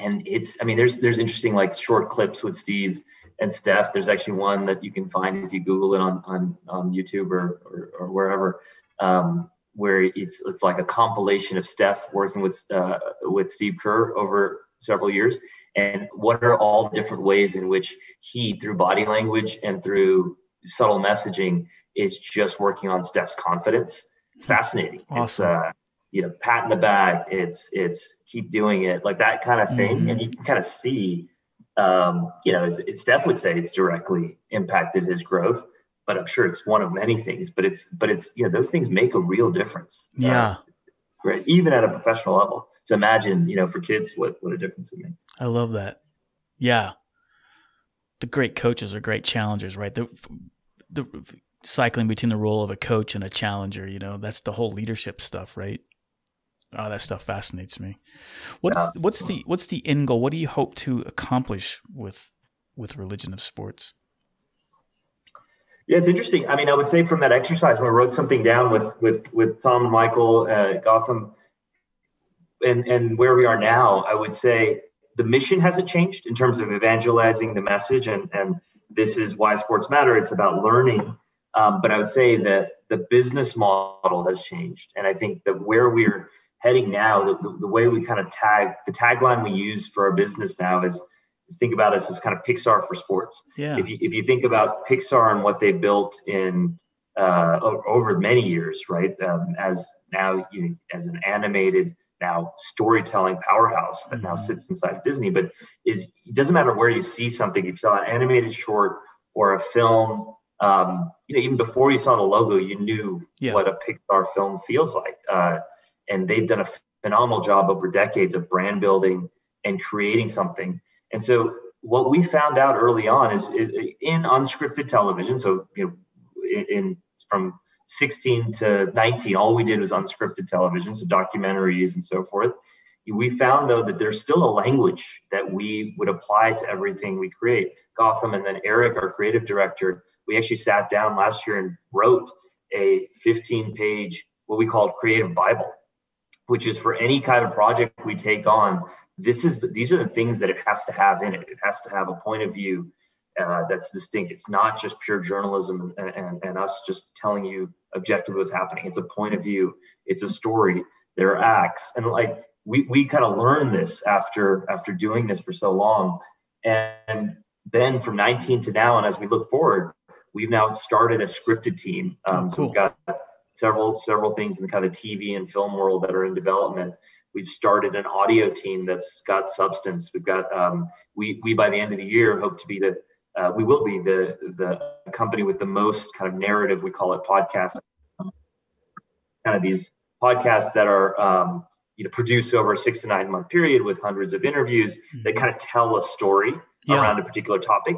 And it's, I mean, there's there's interesting like short clips with Steve and Steph. There's actually one that you can find if you Google it on on, on YouTube or, or, or wherever. Um, where it's it's like a compilation of Steph working with uh, with Steve Kerr over several years, and what are all the different ways in which he, through body language and through subtle messaging, is just working on Steph's confidence. It's fascinating. Awesome. It's, uh, you know, pat in the back. It's it's keep doing it, like that kind of thing, mm-hmm. and you can kind of see. Um, you know, it's, it's Steph would say it's directly impacted his growth but I'm sure it's one of many things. But it's but it's you know those things make a real difference. Yeah. Uh, right. Even at a professional level. So imagine you know for kids what what a difference it makes. I love that. Yeah. The great coaches are great challengers, right? The the cycling between the role of a coach and a challenger, you know, that's the whole leadership stuff, right? Oh, that stuff fascinates me. What's yeah. what's the what's the end goal? What do you hope to accomplish with with religion of sports? Yeah, it's interesting. I mean, I would say from that exercise, when we wrote something down with with with Tom and Michael uh, Gotham, and and where we are now, I would say the mission hasn't changed in terms of evangelizing the message, and and this is why sports matter. It's about learning, um, but I would say that the business model has changed, and I think that where we're heading now, the, the, the way we kind of tag the tagline we use for our business now is is think about us as kind of Pixar for sports. Yeah. If you if you think about Pixar and what they built in uh, over many years, right? Um, as now you know, as an animated now storytelling powerhouse that mm-hmm. now sits inside of Disney, but is it doesn't matter where you see something. If you saw an animated short or a film, um, you know, even before you saw the logo, you knew yeah. what a Pixar film feels like. Uh, and they've done a phenomenal job over decades of brand building and creating something. And so what we found out early on is, in unscripted television. So you know, in, from 16 to 19, all we did was unscripted television, so documentaries and so forth. We found though that there's still a language that we would apply to everything we create. Gotham and then Eric, our creative director, we actually sat down last year and wrote a 15 page, what we called creative Bible, which is for any kind of project we take on. This is the, these are the things that it has to have in it. It has to have a point of view uh, that's distinct. It's not just pure journalism and, and, and us just telling you objectively what's happening. It's a point of view. It's a story. There are acts, and like we we kind of learned this after after doing this for so long. And then from 19 to now, and as we look forward, we've now started a scripted team. Um, oh, cool. So we've got several several things in the kind of TV and film world that are in development. We've started an audio team that's got substance. We've got um, we we by the end of the year hope to be the uh, we will be the the company with the most kind of narrative. We call it podcast, kind of these podcasts that are um, you know produced over a six to nine month period with hundreds of interviews mm-hmm. that kind of tell a story yeah. around a particular topic.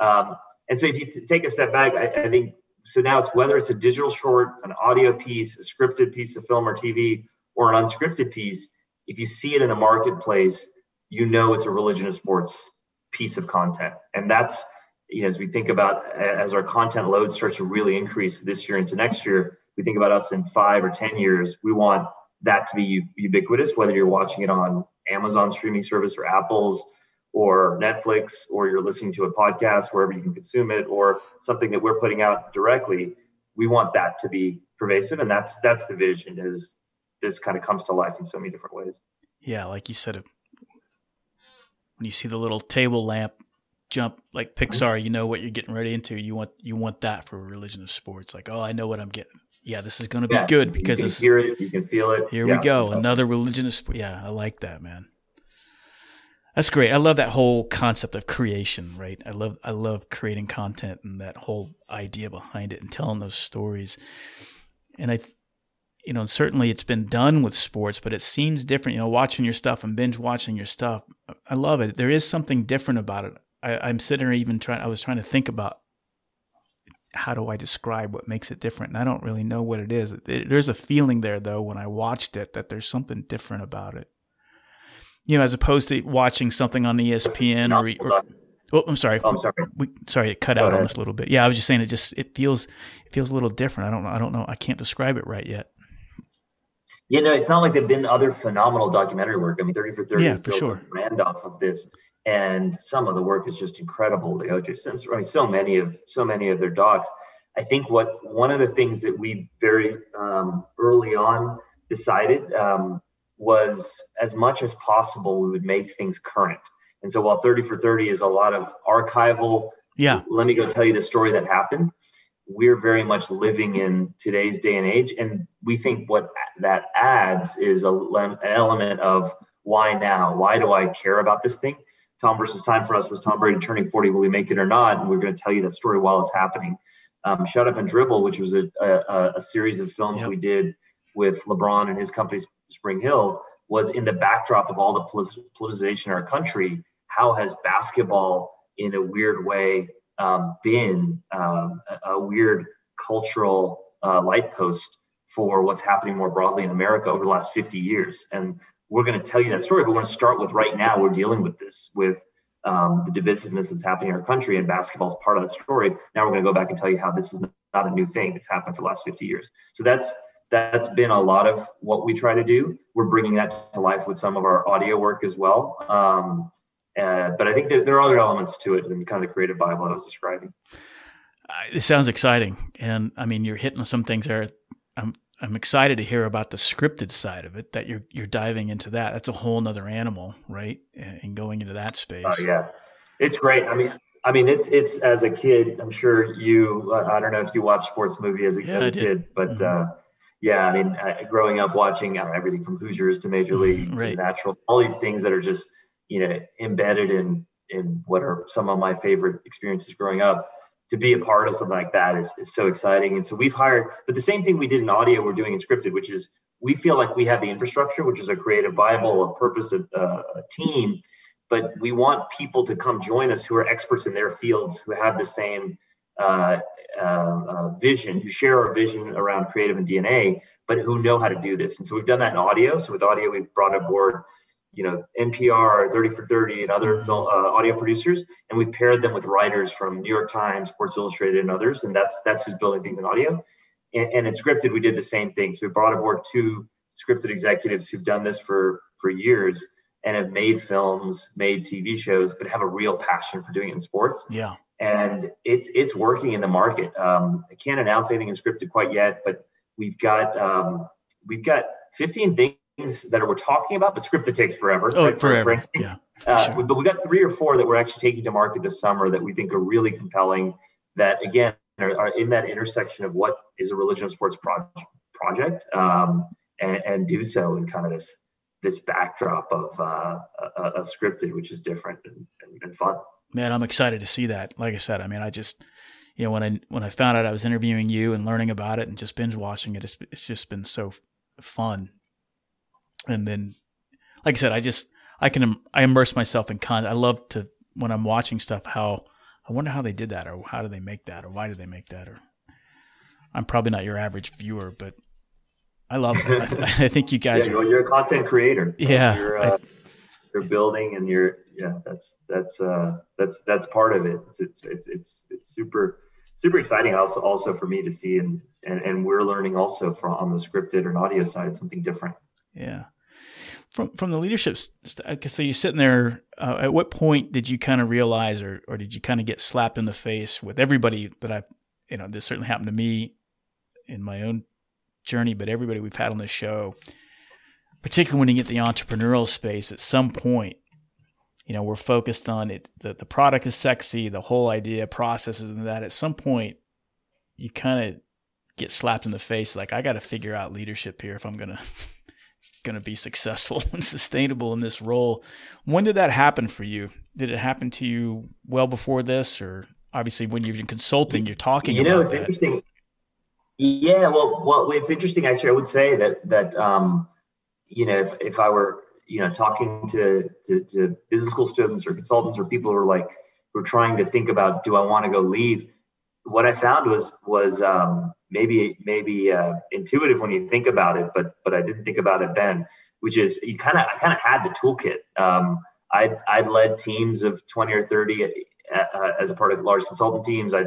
Um, and so if you t- take a step back, I, I think so now it's whether it's a digital short, an audio piece, a scripted piece of film or TV, or an unscripted piece. If you see it in the marketplace, you know it's a religion of sports piece of content, and that's you know, as we think about as our content load starts to really increase this year into next year, we think about us in five or ten years. We want that to be ubiquitous, whether you're watching it on Amazon streaming service or Apple's or Netflix, or you're listening to a podcast wherever you can consume it, or something that we're putting out directly. We want that to be pervasive, and that's that's the vision. Is this kind of comes to life in so many different ways? Yeah, like you said, when you see the little table lamp jump like mm-hmm. Pixar, you know what you're getting ready into. You want you want that for religion of sports. Like, oh, I know what I'm getting. Yeah, this is going to be yeah, good because you can hear it, you can feel it. Here yeah, we go, another religion of sport. Yeah, I like that, man. That's great. I love that whole concept of creation, right? I love I love creating content and that whole idea behind it and telling those stories. And I you know, certainly it's been done with sports, but it seems different, you know, watching your stuff and binge watching your stuff. I love it. There is something different about it. I, am sitting there even trying I was trying to think about how do I describe what makes it different? And I don't really know what it is. There's a feeling there though when I watched it that there's something different about it you know, as opposed to watching something on ESPN or, or oh, I'm sorry. Oh, I'm sorry. We, sorry, it cut Go out ahead. on us a little bit. Yeah, I was just saying it just it feels it feels a little different. I don't know. I don't know. I can't describe it right yet. Yeah, no, it's not like there've been other phenomenal documentary work. I mean, 30 for 30 yeah, for sure. brand off of this. And some of the work is just incredible. The OJ Simpson, I mean, so many of so many of their docs. I think what one of the things that we very um, early on decided um, was as much as possible we would make things current. And so while 30 for 30 is a lot of archival, yeah, let me go tell you the story that happened. We're very much living in today's day and age, and we think what that adds is a, an element of why now? Why do I care about this thing? Tom versus time for us was Tom Brady turning 40. Will we make it or not? And we're going to tell you that story while it's happening. Um, Shut Up and Dribble, which was a, a, a series of films yep. we did with LeBron and his company SpringHill was in the backdrop of all the politicization in our country. How has basketball, in a weird way, um, been um, a, weird cultural uh, light post for what's happening more broadly in America over the last 50 years? And we're going to tell you that story, but we're going to start with right now. We're dealing with this with um, the divisiveness that's happening in our country, and basketball is part of that story. Now we're going to go back and tell you how this is not a new thing; it's happened for the last 50 years. So that's that's been a lot of what we try to do. We're bringing that to life with some of our audio work as well. Um, uh, but I think that there are other elements to it in kind of the creative Bible I was describing. Uh, it sounds exciting, and I mean you're hitting some things there. I'm I'm excited to hear about the scripted side of it. That you're you're diving into that. That's a whole other animal, right? And going into that space. Oh uh, yeah, It's great. I mean, I mean, it's it's as a kid. I'm sure you. Uh, I don't know if you watch sports movie as a, yeah, as a kid, but mm-hmm. Yeah, I mean, I, growing up watching know, everything from Hoosiers to Major League right. to Natural, all these things that are just you know embedded in in what are some of my favorite experiences growing up. To be a part of something like that is, is so exciting. And so we've hired, but the same thing we did in audio, we're doing in scripted, which is we feel like we have the infrastructure, which is a creative Bible, a purpose, a, a team but we want people to come join us who are experts in their fields, who have the same uh, uh, uh, vision, who share our vision around creative and DNA, but who know how to do this. And so we've done that in audio. So with audio, we've brought aboard, you know, NPR, 30 for 30, and other mm-hmm. film, uh, audio producers, and we've paired them with writers from New York Times, Sports Illustrated, and others. And that's that's who's building things in audio. And, and in scripted, we did the same thing. So we brought aboard two scripted executives who've done this for for years and have made films, made TV shows, but have a real passion for doing it in sports. Yeah. And it's it's working in the market. Um, I can't announce anything in scripted quite yet, but we've got um, we've got 15 things that we're talking about, but scripted takes forever. Oh, right? forever. For, yeah. Uh, sure. But we've got three or four that we're actually taking to market this summer that we think are really compelling. That again are, are in that intersection of what is a religion of sports project, project um, and, and do so in kind of this this backdrop of uh, uh, of scripted, which is different and, and, and, fun. Man, I'm excited to see that. Like I said, I mean, I just you know when I when I found out I was interviewing you and learning about it and just binge watching it, it's, it's just been so fun. And then, like I said, I just I can I immerse myself in content. I love to when I'm watching stuff how I wonder how they did that or how do they make that or why do they make that or I'm probably not your average viewer, but I love it. I, I think you guys. Yeah, are, you're a content creator. Yeah, you're, uh, you're building, and you're yeah. That's that's uh, that's that's part of it. It's it's it's it's, it's super super exciting. Also also for me to see, and, and and we're learning also from on the scripted and audio side something different. Yeah. From from the leadership, st- so you're sitting there. Uh, at what point did you kind of realize, or or did you kind of get slapped in the face with everybody that I, you know, this certainly happened to me in my own journey, but everybody we've had on this show, particularly when you get the entrepreneurial space, at some point, you know, we're focused on it. The, the product is sexy, the whole idea, processes, and that. At some point, you kind of get slapped in the face. Like I got to figure out leadership here if I'm gonna gonna be successful and sustainable in this role. When did that happen for you? Did it happen to you well before this, or obviously when you're in consulting, you're talking. About it. You know, it's that. interesting. Yeah, well, well, it's interesting. Actually, I would say that that um, you know, if, if I were you know talking to, to to business school students or consultants or people who are like who are trying to think about, do I want to go leave? What I found was was um, maybe maybe uh, intuitive when you think about it, but but I didn't think about it then. Which is you kind of I kind of had the toolkit. Um, I I led teams of twenty or thirty uh, uh, as a part of large consultant teams. I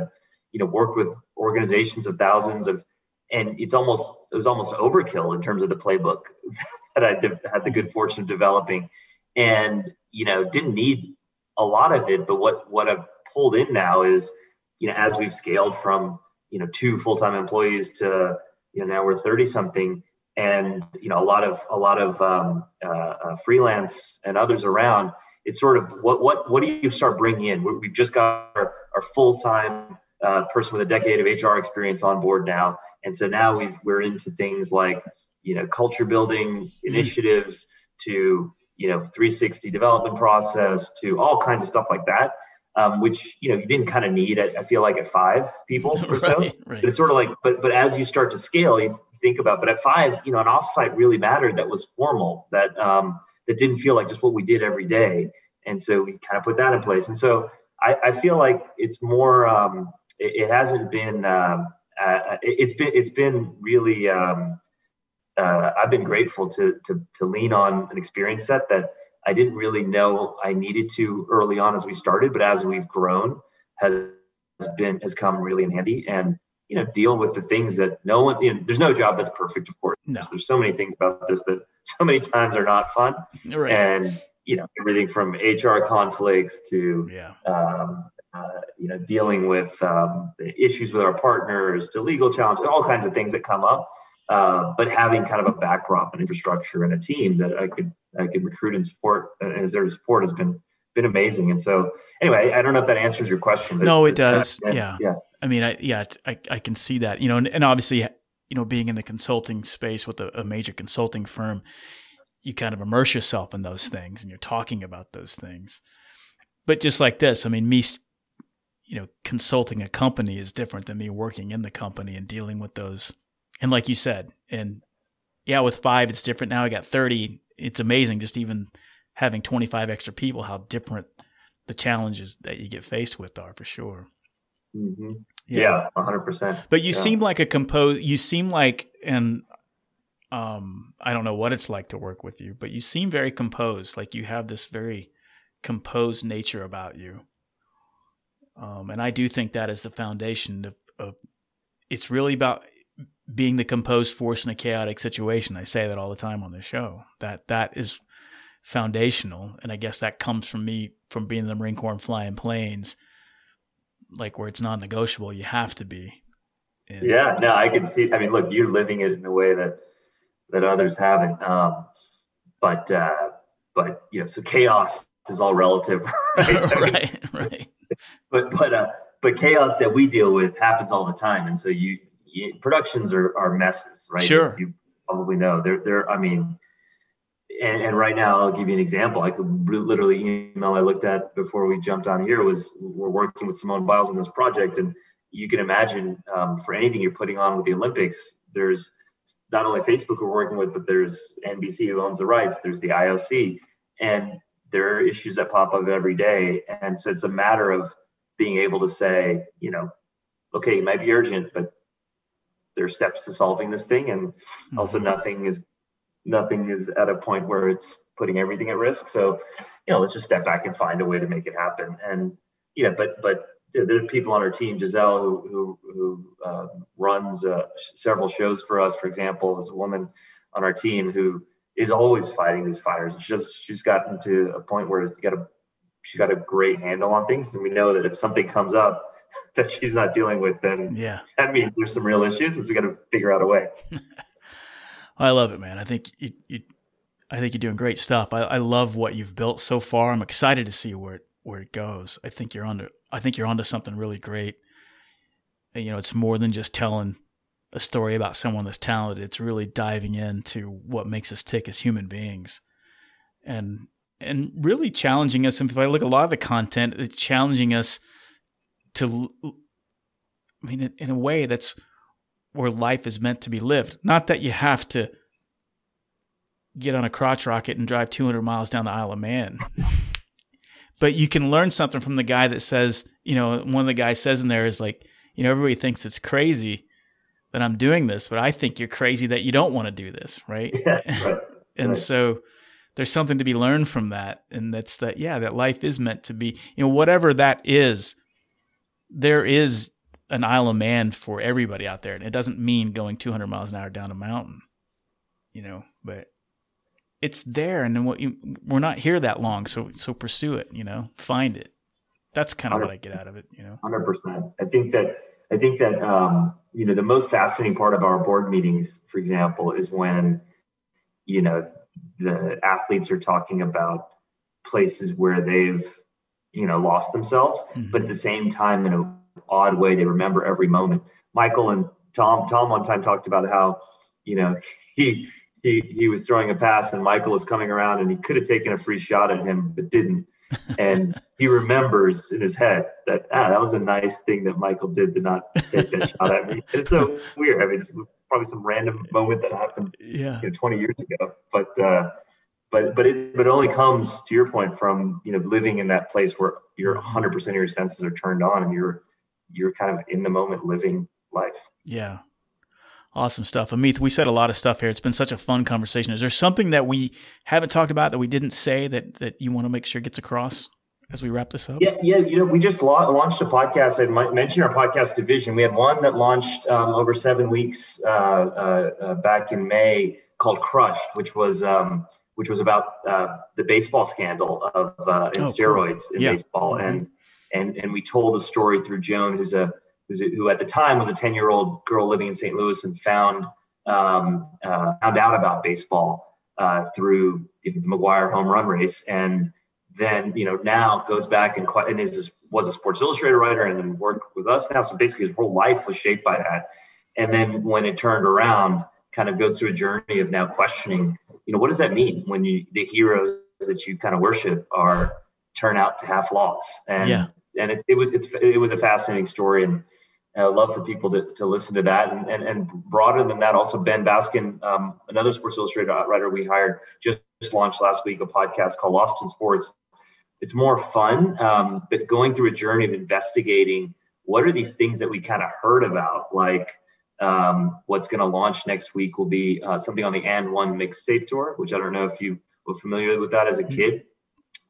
you know worked with organizations of thousands of and it's almost it was almost overkill in terms of the playbook that I de- had the good fortune of developing, and you know didn't need a lot of it. But what what I've pulled in now is you know as we've scaled from you know two full time employees to you know now we're thirty something, and you know a lot of a lot of um, uh, uh, freelance and others around. It's sort of what what what do you start bringing in? We've just got our, our full time uh, person with a decade of HR experience on board now. And so now we we're into things like, you know, culture building mm-hmm. initiatives to, you know, 360 development process to all kinds of stuff like that. Um, which you know you didn't kind of need. I, I feel like at five people or so. right, it's sort of like, but but as you start to scale, you think about. But at five, you know, an offsite really mattered. That was formal. That um, that didn't feel like just what we did every day. And so we kind of put that in place. And so I, I feel like it's more um, it, it hasn't been. Um, uh, it, has been it's been really. Um, uh, I've been grateful to, to to lean on an experience set that I didn't really know I needed to early on as we started, but as we've grown, has been has come really in handy and you know deal with the things that no one you know, there's no job that's perfect of course no. there's so many things about this that so many times are not fun right. and you know everything from hr conflicts to yeah. um, uh, you know, dealing with um, issues with our partners, to legal challenges, all kinds of things that come up. Uh, but having kind of a backdrop and infrastructure and a team that I could I could recruit and support and as their support has been been amazing. And so, anyway, I don't know if that answers your question. No, it does. Kind of, yeah. yeah. I mean, I, yeah, I, I can see that, you know, and, and obviously, you know, being in the consulting space with a, a major consulting firm, you kind of immerse yourself in those things and you're talking about those things. But just like this, I mean, me, you know, consulting a company is different than me working in the company and dealing with those. And like you said, and yeah, with five, it's different. Now I got 30. It's amazing just even having 25 extra people, how different the challenges that you get faced with are for sure. Mm-hmm. Yeah, hundred percent. But you yeah. seem like a compose. You seem like, and um, I don't know what it's like to work with you, but you seem very composed. Like you have this very composed nature about you. Um, and I do think that is the foundation of, of. It's really about being the composed force in a chaotic situation. I say that all the time on the show. That that is foundational, and I guess that comes from me from being in the Marine Corps and flying planes like where it's non-negotiable. You have to be. And, yeah, no, I can see. I mean, look, you're living it in a way that that others haven't. Um, but uh, but you know, so chaos is all relative, right? right, right. But but uh, but chaos that we deal with happens all the time, and so you, you productions are are messes, right? Sure. As you probably know they're they're. I mean, and, and right now I'll give you an example. I could literally email I looked at before we jumped on here was we're working with Simone Biles on this project, and you can imagine um, for anything you're putting on with the Olympics, there's not only Facebook we're working with, but there's NBC who owns the rights. There's the IOC, and there are issues that pop up every day, and so it's a matter of being able to say, you know, okay, it might be urgent, but there's steps to solving this thing, and also mm-hmm. nothing is nothing is at a point where it's putting everything at risk. So, you know, let's just step back and find a way to make it happen. And you know, but but there are people on our team, Giselle, who who, who uh, runs uh, several shows for us. For example, is a woman on our team who is always fighting these fires, and she's she's gotten to a point where you got a she's got a great handle on things, and we know that if something comes up that she's not dealing with, then yeah, that means there's some real issues, and so we got to figure out a way. I love it, man. I think you, you I think you're doing great stuff. I, I love what you've built so far. I'm excited to see where it where it goes. I think you're onto I think you're onto something really great. And, you know, it's more than just telling a story about someone that's talented. It's really diving into what makes us tick as human beings, and and really challenging us. And if I look at a lot of the content, it's challenging us to. I mean, in a way that's where life is meant to be lived. Not that you have to get on a crotch rocket and drive 200 miles down the Isle of Man. but you can learn something from the guy that says, you know, one of the guys says in there is like, you know, everybody thinks it's crazy that I'm doing this, but I think you're crazy that you don't want to do this, right? Yeah, right and right. so there's something to be learned from that. And that's that, yeah, that life is meant to be, you know, whatever that is, there is an Isle of Man for everybody out there. And it doesn't mean going 200 miles an hour down a mountain, you know, but it's there. And then what you, we're not here that long. So, so pursue it, you know, find it. That's kind of what I get out of it, you know. Hundred percent. I think that, I think that, um, you know, the most fascinating part of our board meetings, for example, is when, you know, the athletes are talking about places where they've, you know, lost themselves, mm-hmm. but at the same time, in a odd way they remember every moment. Michael and Tom, Tom one time talked about how, you know, he he he was throwing a pass and Michael was coming around and he could have taken a free shot at him but didn't. And he remembers in his head that ah, that was a nice thing that Michael did to not take that shot at me. It's so weird. I mean, probably some random moment that happened yeah. You know, 20 years ago. But uh, but but it but it only comes to your point from you know living in that place where you're 100 percent of your senses are turned on and you're you're kind of in the moment living life. Yeah. Awesome stuff. Amit, we said a lot of stuff here. It's been such a fun conversation. Is there something that we haven't talked about that we didn't say that, that you want to make sure gets across as we wrap this up? Yeah, yeah. You know, we just launched a podcast. I mentioned our podcast division. We had one that launched um, over seven weeks uh, uh, uh, back in May called Crushed, which was um, which was about uh, the baseball scandal of uh, oh, steroids cool. in yeah. baseball mm-hmm. and and and we told the story through Joan, who's a, who at the time was a ten year old girl living in St. Louis and found um, uh, found out about baseball uh, through the McGwire home run race and then you know now goes back and, and is was a Sports Illustrated writer and then worked with us now. So basically, his whole life was shaped by that. And then when it turned around, kind of goes through a journey of now questioning, you know, what does that mean when you the heroes that you kind of worship are turn out to have flaws? And yeah. and it, it was it's it was a fascinating story and. I love for people to, to listen to that. And, and, and broader than that, also Ben Baskin, um, another Sports Illustrated writer we hired, just, just launched last week a podcast called Lost in Sports, it's more fun, um, but going through a journey of investigating what are these things that we kind of heard about, like um, what's going to launch next week will be uh, something on the And One mixtape tour, which I don't know if you were familiar with that as a mm-hmm. kid,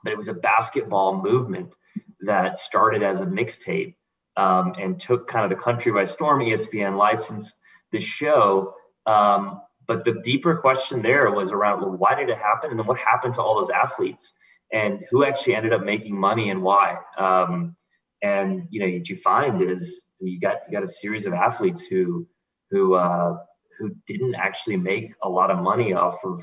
but it was a basketball movement that started as a mixtape um, and took kind of the country by storm. ESPN licensed the show. Um, but the deeper question there was around well, why did it happen? And then what happened to all those athletes? and who actually ended up making money and why. Um, and you know, what you find is you got you got a series of athletes who who uh, who didn't actually make a lot of money off of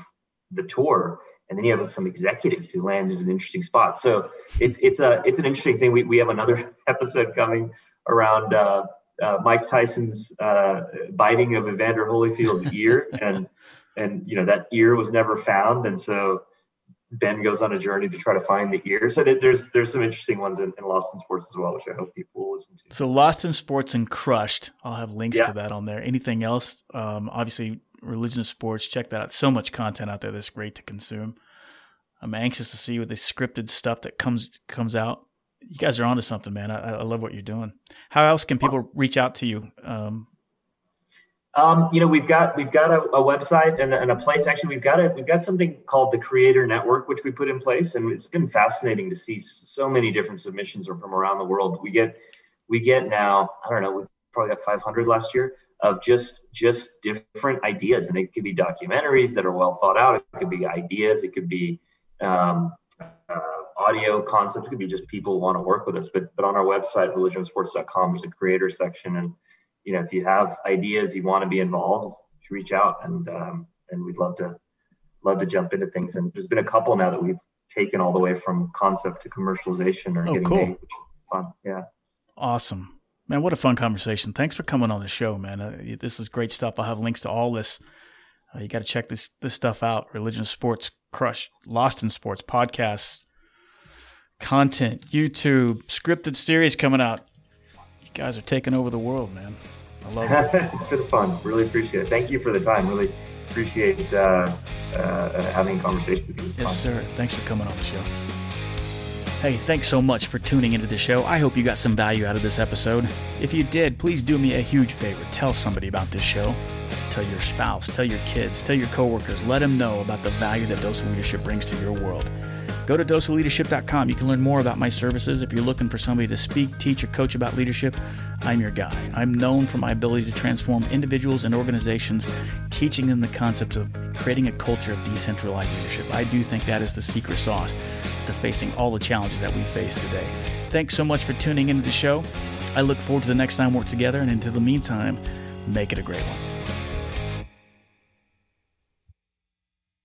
the tour. And then you have some executives who landed in interesting spots. So it's it's a it's an interesting thing. We we have another episode coming around uh, uh, Mike Tyson's uh, biting of Evander Holyfield's ear, and and you know that ear was never found, and so Ben goes on a journey to try to find the ear. So there's there's some interesting ones in, in, Lost in Sports as well, which I hope people will listen to. So Lost in Sports and Crushed, I'll have links yeah. to that on there. Anything else? Um, obviously, Religion of Sports. Check that out. So much content out there that's great to consume. I'm anxious to see what the scripted stuff that comes comes out. You guys are onto something, man. I, I love what you're doing. How else can people reach out to you? Um, um, you know, we've got we've got a, a website and, and, a place. Actually, we've got a we've got something called the Creator Network, which we put in place, and it's been fascinating to see so many different submissions are from around the world. We get we get now. I don't know. We probably got 500 last year of just just different ideas, and it could be documentaries that are well thought out. It could be ideas. It could be um, uh, audio concepts. It could be just people who want to work with us. But but on our website, religionofsports.com, there's a creator section and you know, if you have ideas, you want to be involved, reach out and um, and we'd love to love to jump into things. And there's been a couple now that we've taken all the way from concept to commercialization or oh, getting cool. made, is fun. Yeah. Awesome. Man, what a fun conversation. Thanks for coming on the show, man. Uh, this is great stuff. I'll have links to all this. Uh, you got to check this this stuff out. Religion, sports, crush, lost in sports, podcasts, content, YouTube, scripted series coming out. You guys are taking over the world, man. I love it. it's been fun. Really appreciate it. Thank you for the time. Really appreciate uh, uh, having a conversation with you. Yes, fun. sir. Thanks for coming on the show. Hey, thanks so much for tuning into the show. I hope you got some value out of this episode. If you did, please do me a huge favor. Tell somebody about this show. Tell your spouse, tell your kids, tell your coworkers. Let them know about the value that Dose Leadership brings to your world. Go to doseofleadership.com. You can learn more about my services. If you're looking for somebody to speak, teach, or coach about leadership, I'm your guy. I'm known for my ability to transform individuals and organizations, teaching them the concepts of creating a culture of decentralized leadership. I do think that is the secret sauce to facing all the challenges that we face today. Thanks so much for tuning into the show. I look forward to the next time we're together, and until the meantime, make it a great one.